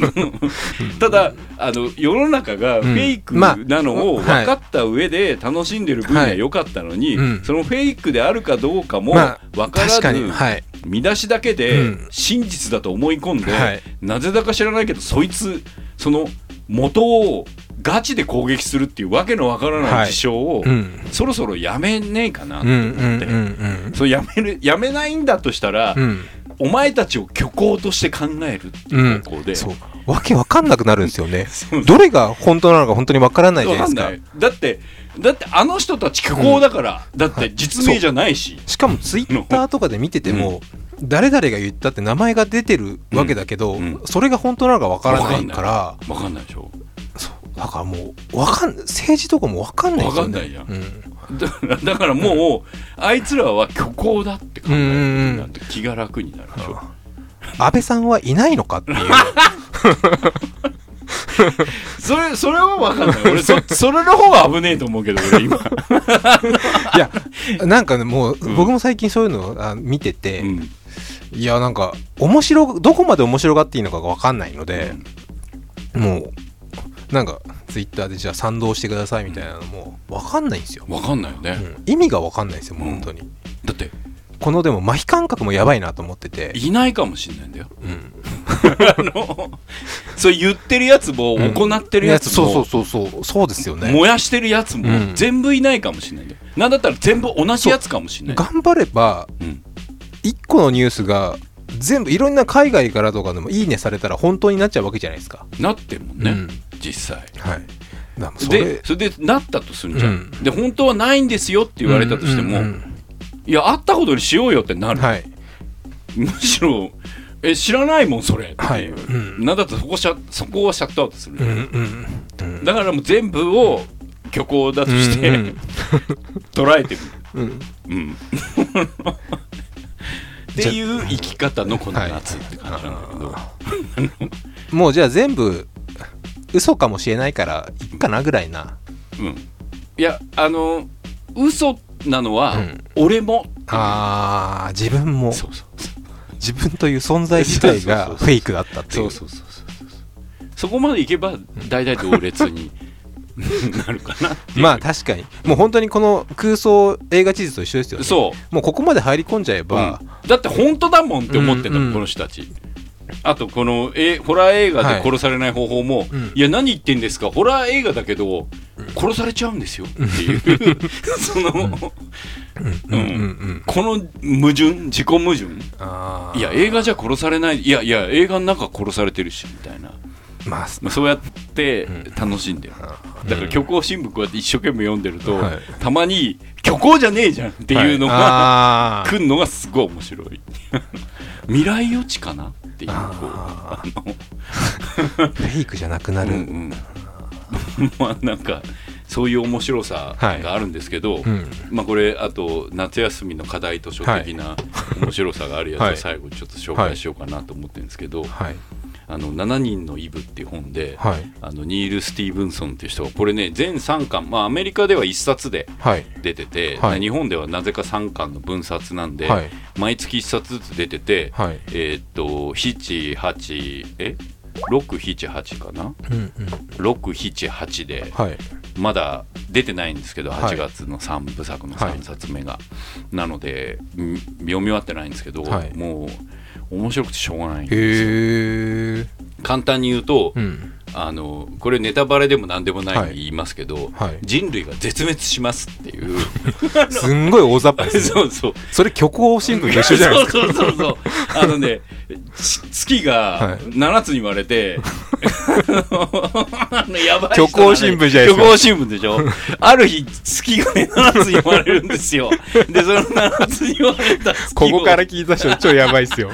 ただあの世の中がフェイクまあなのを分はい。かった上で楽しんでる分には良かったのに、うん。そのフェイクであるかどうかもまあ分からず、確かに。はい見出しだけうでん。真実だと思い込んで、はい。なぜだか知らないけどそいつその元をガチで攻撃するっていうわけのわからない事象を、うん。そろそろやめねえかなとうん思って、うんうんそうやめるやめないんだとしたら、うん。うんお前たちを虚構として考えるっていう方向で、わけわかんなくなるんですよね。どれが本当なのか本当にわからないじゃないですか。だってだってあの人たち虚構だから、だって実名じゃないし、しかもツイッターとかで見てても、誰々が言ったって名前が出てるわけだけど、うん。うん。それが本当なのかわからないから。わかんない。でしょ。そう。だからもうわかん政治とかもわかんないねわかんないじゃん。うん。だからだからもう、あいつらは虚構だって考える気が楽になるでしょ、安倍さんはいないのかっていう それそれは分かんない。俺そ それの方が危ねえと思うけど俺今、いやなんかねもう、僕も最近そういうのをあ見てて、うん。いやなんか面白どこまで面白がっていいのかがわかんないので、もうなんかツイッターでじゃあ賛同してくださいみたいなのもわかんないんですよ、分かんないよね、うん。意味がわかんないですよ本当に、だってこのでも麻痺感覚もやばいなと思ってて、いないかもしれないんだよ。うん、あのそう言ってるやつも行ってるやつも、そうそうそうそう。そうですよね。燃やしてるやつもうん。全部いないかもしれないんだよ。なんだったら全部同じやつかもしれない。頑張ればうん。一個のニュースが全部いろんな海外からとかでもいいねされたら本当になっちゃうわけじゃないですか、なってるもんね、うん。実際。はい。それでそれでなったとするじゃん、うん。で本当はないんですよって言われたとしても、うんうんいやあったことにしようよってなる、うんはい。むしろえ知らないもんそれっていう、なんだったらそこシャそこはシャットアウトする、うんうんうん。だからもう全部を虚構だとして、うんうん。捉えてる、うん。うん、っていう生き方のこの夏って感じなんだけど、もう じゃあ全部嘘かもしれないからいっかなぐらいな。うん、いやあの嘘なのは、うん。俺も。あー自分も。そうそう自分という存在自体がフェイクだったっていそううそうそうそう。そこまでいけば大体同列に なるかなまあ確かに。もう本当にこの空想映画地図と一緒ですよね。そう。もうここまで入り込んじゃえば、うん。だって本当だもんって思ってん、うんうん。この人たちあとこのえホラー映画で殺されない方法も、うん。いや何言ってんですか？ホラー映画だけど殺されちゃうんですよ。っていう。その、うん。うん。うん。この矛盾自己矛盾。いや映画じゃ殺されない。いやいや映画の中殺されてるしみたいな、まあまあ、そうやって楽しんでる、だから虚構新聞こうやって一生懸命読んでると、はい。たまに虚構じゃねえじゃんっていうのが、が来るのがすごい面白い。未来予知かな？っていうああの。フェイクじゃなくなる、うんうん。まあなんかそういう面白さがあるんですけど、うん。まあこれあと夏休みの課題図書的な面白さがあるやつはい。を最後にちょっと紹介しようかなと思ってるんですけど「はいあの7人のイブ」っていう本で、はい。あのニール・スティーブンソンっていう人がこれね全3巻、まあ、アメリカでは1冊ではい。出てて、はい。日本ではなぜか3巻の分冊なんで、はい。毎月1冊ずつ出てて、はい。えーっと78え？678かな？うんうん。678ではい。まだ出てないんですけどはい。8月の3部作のはい。3冊目が、なのでん読み終わってないんですけど、はい。もう面白くてしょうがないんですよ。簡単に言うと、うんあのこれネタバレでも何でもないに言いますけど、はい。人類が絶滅しますっていう。すんごい大雑把ですね。そうそう。それ虚構新聞と一緒じゃないですか。そうそうそうあのねち月がはい。7つに割れて、あのやばい人虚構新聞じゃないですか。虚構新聞でしょ。ある日月がね7つに割れるんですよ。でその7つに割れたここから聞いた人超やばいっすよ。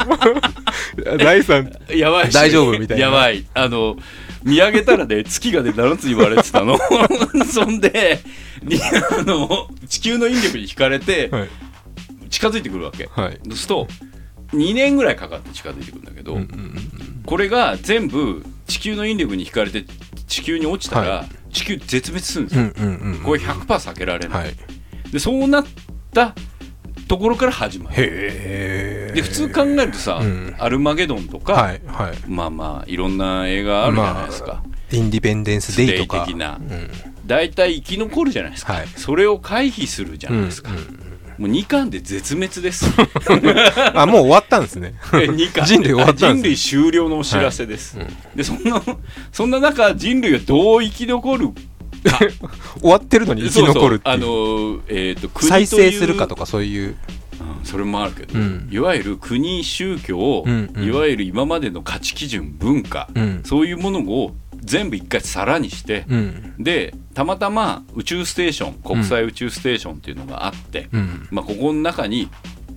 第三やばいし大丈夫みたいな。やばい。あの見上げたらね月がね7つに割れてたの。そんでにあの地球の引力に引かれてはい。近づいてくるわけ、はい。そうすると2年ぐらいかかって近づいてくるんだけど、うんうんこれが全部地球の引力に引かれて地球に落ちたら、は地球絶滅するんですよ、うんうんうんうんこれ100%避けられない、はい。でそうなったところから始まる。へえ。で普通考えるとさ、うん。アルマゲドンとか、はいはい。まあまあいろんな映画あるじゃないですか、インディペンデンス・デイとか。的な。うん。大体生き残るじゃないですか、はい。それを回避するじゃないですか、うんうんもう2巻で絶滅です。あもう終わったんですね。2巻。人類終わったん人です類終了のお知らせです、はい。うん。でそんなそんな中人類がどう生き残るか 終わってるのに生き残るってあのえー、と国と再生するかとかそういう。うんそれもあるけど、うん。いわゆる国宗教、うんうん。いわゆる今までの価値基準文化、うん。そういうものを全部一回皿にして、うん。でたまたま宇宙ステーション国際宇宙ステーションっていうのがあって、うん。まあ、ここの中に、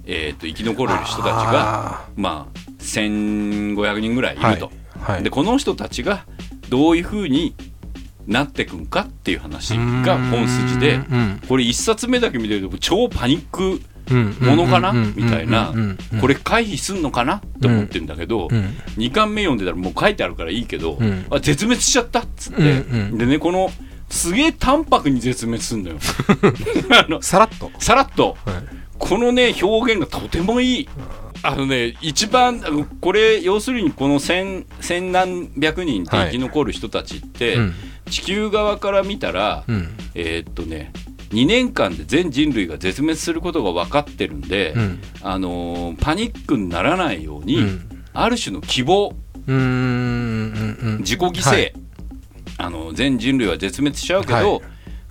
えー、と生き残れる人たちがあまあ、1500人ぐらいいると、ーはい。でこの人たちがどういうふうになっていくんかっていう話が本筋でうんこれ1冊目だけ見てると超パニックうんものかなうんみたいな。これ回避すんのかな？って思ってるんだけどうん2巻目読んでたらもう書いてあるからいいけどうん。あ絶滅しちゃった？っつって。でねこのすげえ淡白に絶滅すんのよ。あのさらっと。さらっと。はい。このね表現がとてもいい。あのね一番これ要するにこの千千何百人って生き残る人たちって、うん地球側から見たら、うん。えーっとね2年間で全人類が絶滅することが分かってるんで、うん。あのーパニックにならないように、うん。ある種の希望うんうんうん。自己犠牲、はい。あの全人類は絶滅しちゃうけど、はい。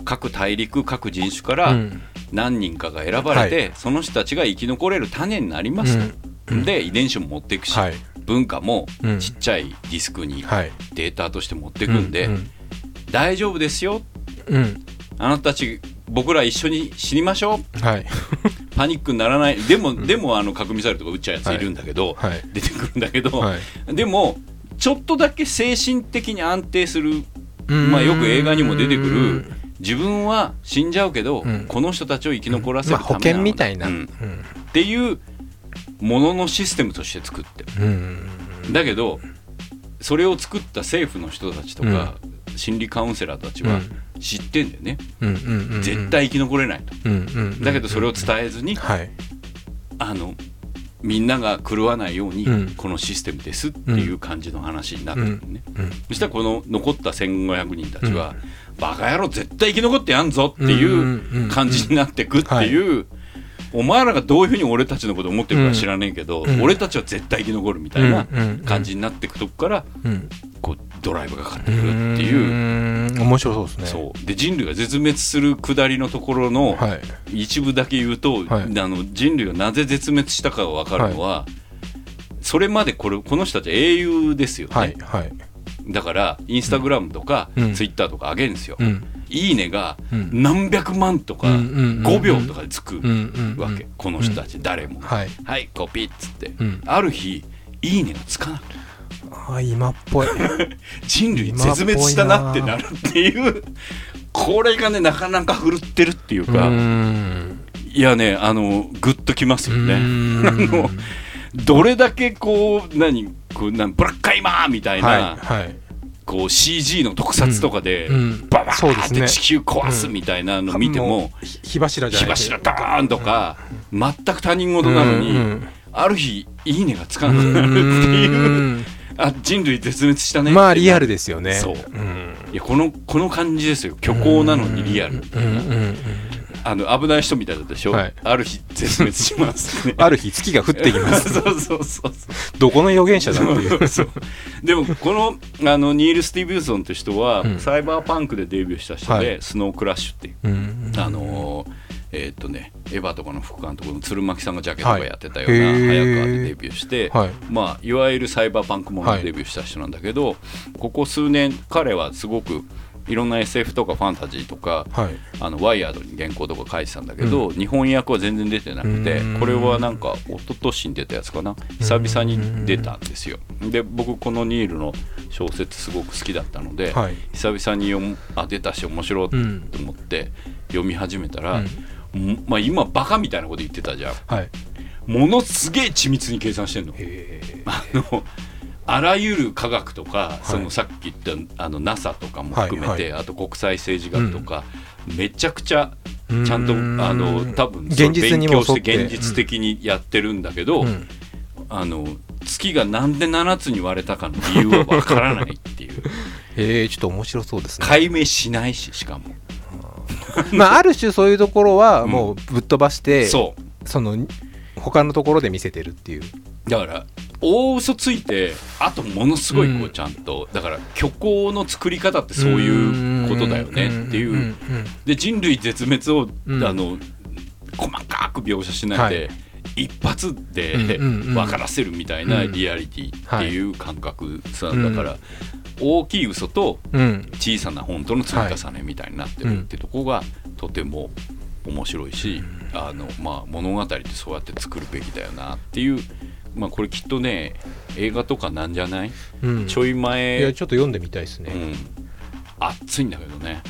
各大陸各人種からうん。何人かが選ばれて、その人たちが生き残れる種になります。と。うん。で遺伝子も持っていくし、はい。文化もうん。ちっちゃいディスクにはい。データとして持っていくんで、うん大丈夫ですよ。うん。あなたたち僕ら一緒に死にましょう。はい。パニックにならない。でも、でもあの核ミサイルとか撃っちゃうやついるんだけど、はい。出てくるんだけど、はい。でもちょっとだけ精神的に安定するまあよく映画にも出てくる自分は死んじゃうけど、うん。この人たちを生き残らせまあ保るためなの険みたいな。ううん。んっていうもののシステムとして作ってだけどそれを作った政府の人たちとか、心理カウンセラーたちは知ってんだよね、うんうんうん絶対生き残れないと、うんうんだけどそれを伝えずに、はい。あのみんなが狂わないように、うん。このシステムですっていう感じの話になってるのね、うんそしたらこの残った1500人たちは、バカ野郎絶対生き残ってやんぞっていう感じになってくっていう、お前らがどういうふうに俺たちのことを思ってるか知らねえけど、うん。俺たちは絶対生き残るみたいなうんうん感じになっていくとこからうん。こうドライブがかかってくるっていう。うん。面白そうですね。そう。で人類が絶滅する下りのところのはい。一部だけ言うと、はい。あの人類がなぜ絶滅したかが分かるのは、それまでこれこの人たちは英雄ですよね、はいはい。だからインスタグラムとか、うん。ツイッターとか上げるんですよ、うん。いいねがうん。何百万とかうんうんうんうん5秒とかでつくわけ、この人たち誰も、はい。はいコピッつって、うん。ある日いいねがつかなくてあ今っぽい。人類絶滅したなってなるっていう。ここれがねなかなか振るってるっていううか、ん。いやねあのグッときますよね。どれだけこう何こうなんブラッカイマーみたいな、はいはい。こう CG の特撮とかで、うん。うん。ババーって地球壊すみたいなの見ても、うひ火柱じゃ火柱ダーンとか、全く他人事なのに、ある日いいねがつかなくなるっていうあ人類絶滅したね。まあリアルですよね。そう。うん。いやこのこの感じですよ。虚構なのにリアル、うんうんうんあの危ない人みたいだったでしょ、はい。ある日絶滅します、ね、ある日月が降ってきます。そうそうそうどこの預言者だっていう。そうでもこのあのニール・スティーブンソンという人は、うん。サイバーパンクでデビューした人で、はい。スノークラッシュっていう、うん。あのーえーっとねエヴァとかの副監督の鶴巻さんがジャケとかやってたような、はい早川でデビューして、はい。まあ、いわゆるサイバーパンクものでデビューした人なんだけど、ここ数年彼はすごくいろんな SF とかファンタジーとか、はい。あのワイヤードに原稿とか書いてたんだけど、日本訳は全然出てなくてうん。これはなんか一昨年に出たやつかな？久々に出たんですよ。で僕このニールの小説すごく好きだったので、はい久々に読むあ出たし面白いとうん思って読み始めたら、もまあ、今バカみたいなこと言ってたじゃん。はい。ものすげえ緻密に計算してんの。へあのあらゆる科学とか、そのさっき言ったあの NASA とかも含めて、はいあと国際政治学とか、めちゃくちゃーちゃんとうあの多分勉強して現実的にやってるんだけど、うん。あの月がなんで7つに割れたかの理由はわからないっていう。えー、ちょっと面白そうですね。解明しないししかも まあ、ある種そういうところはうん。もうぶっ飛ばして、そう。その他のところで見せてるっていう。だから大嘘ついてあとものすごいこううん。ちゃんと、だから虚構の作り方ってそういうことだよねっていう、ん。ん。ん。で人類絶滅を、うん。あの細かく描写しないで、一発で分からせるみたいなうん。リアリティっていう感覚さだから、大きい嘘とうん。小さな本当の積み重ねみたいになってるってとこがとても面白いし、あのまあ、物語ってそうやって作るべきだよなっていう、まあ、これきっとね映画とかなんじゃない、うん。ちょい前いやちょっと読んでみたいですね、うん、熱いんだけどね、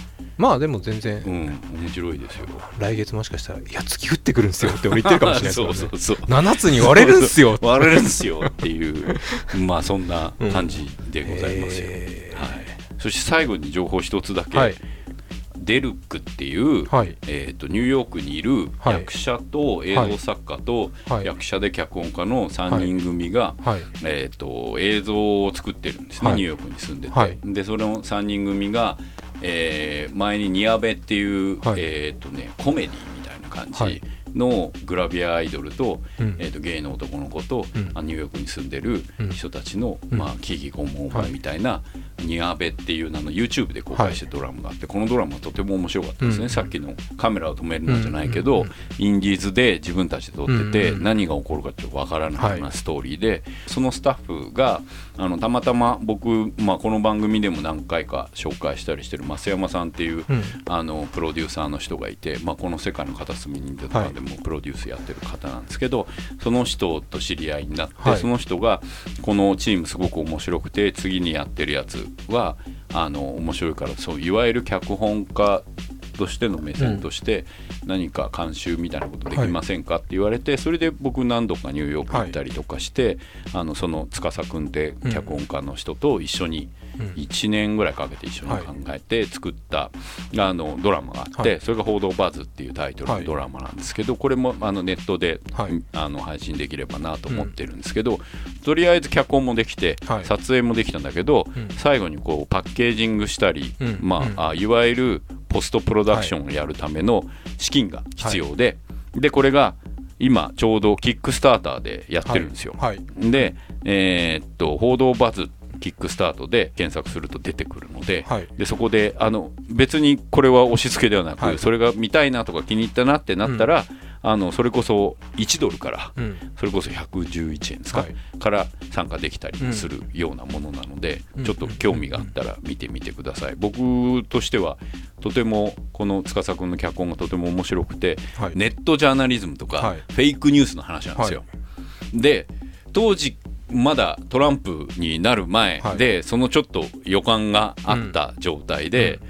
まあでも全然、うん、面白いですよ。来月もしかしたら「いや月降ってくるんですよ」って俺言ってるかもしれないですそからねうそうそう。7つに割れるんすよ。割れるんすよっていうまあそんな感じでございますよ、へー。はい、そして最後に情報一つだけ、はい。デルックっていう、はい。えー、とニューヨークにいるはい。役者と映像作家とはい。役者で脚本家の3人組が、はい。えー、と映像を作ってるんですね、はい。ニューヨークに住んでて、はい。でその3人組が、えー前に「ニアベ」っていう、はい。えーとね、コメディみたいな感はい。じのグラビアアイドルと,、うん。えー、とゲイの男の子と、うん。あニューヨークに住んでるうん。人たちの、うん。まあ、危機拷問みたいな「ニアベ」っていう名の YouTube で公開してるドラマがあって、このドラマはとても面白かったですね、うん。さっきの「カメラを止めるな」じゃないけど、うん。インディーズで自分たちで撮ってて、うん。何が起こるかちょっとわからないようはない。ストーリーで、そのスタッフがあのたまたま僕、まあ、この番組でも何回か紹介したりしてる増山さんっていう、うん。あのプロデューサーの人がいて、まあ、この世界の片隅にとかでもプロデュースやってる方なんですけど、その人と知り合いになって、はい。その人がこのチームすごく面白くて次にやってるやつはあの面白いからそういわゆる脚本家としての目線として何か監修みたいなことできませんかって言われて、それで僕何度かニューヨーク行ったりとかして、あのその司君って脚本家の人と一緒にうん1年ぐらいかけて一緒に考えて作った、あのドラマがあって、はい。それが「報道バズ」っていうタイトルのドラマなんですけど、これもあのネットで、はい。あの配信できればなと思ってるんですけど、とりあえず脚本もできて、はい。撮影もできたんだけど、うん。最後にこうパッケージングしたり、うん。まあ、いわゆるポストプロダクションをやるための資金が必要で、でこれが今ちょうどキックスターターでやってるんですよ。はい。で、えーっと報道バズキックスタートで検索すると出てくるので,、はい。でそこであの別にこれは押し付けではなく、はい。それが見たいなとか気に入ったなってなったら、あのそれこそ1ドルからうん。それこそ111円ですか、はい。から参加できたりするようなものなので、うん。ちょっと興味があったら見てみてください。僕としてはとてもこの司君の脚本がとても面白くて、はい。ネットジャーナリズムとか、はい。フェイクニュースの話なんですよ。で当時まだトランプになる前で、そのちょっと予感があった状態で、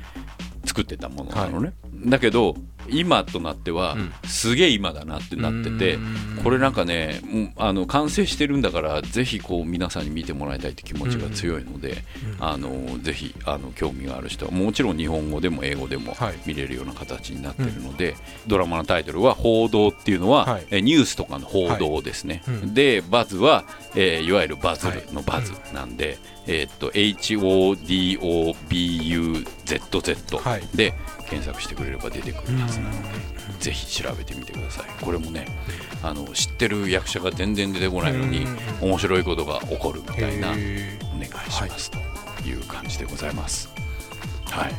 作ってたものなのね、だけど今となっては、うん。すげえ今だなってなっててこれなんかねうんあの完成してるんだからぜひこう皆さんに見てもらいたいって気持ちが強いので、あのぜひあの興味がある人はもちろん日本語でも英語でもはい。見れるような形になってるので、ドラマのタイトルは「報道」っていうのは、はい。えニュースとかの報道ですね、でバズは、えーいわゆるバズるのバズなんで、えーっと HODOBUZZ はい。で検索してくれれば出てくるはずなので、ぜひ調べてみてください。これもねあの知ってる役者が全然出てこないのにうん。面白いことが起こるみたいなおへ願いしますという感じでございます。はい。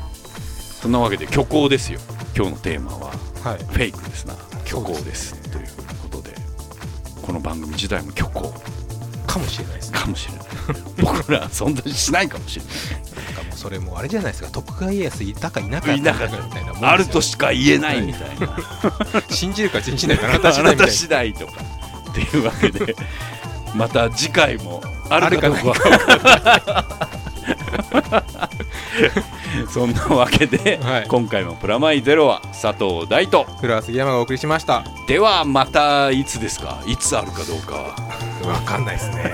そんなわけで虚構ですよ。今日のテーマはーはい。フェイクですな。虚構です。ということでこの番組自体も虚構。かもしれないですね。かもしれない 僕らは存在しないかもしれなんかもうそれもうあれじゃないですか。徳川家康いたかいなかったみたいなあるとしか言えないみたいな。信じるか信じないかあなた次第みたいな。次第とかっていうわけで。また次回もあるかどうか そんなわけで、はい。今回も「プラマイゼロ」は佐藤大と古川杉山がお送りしました。ではまたいつですか？いつあるかどうかは。わかんないですね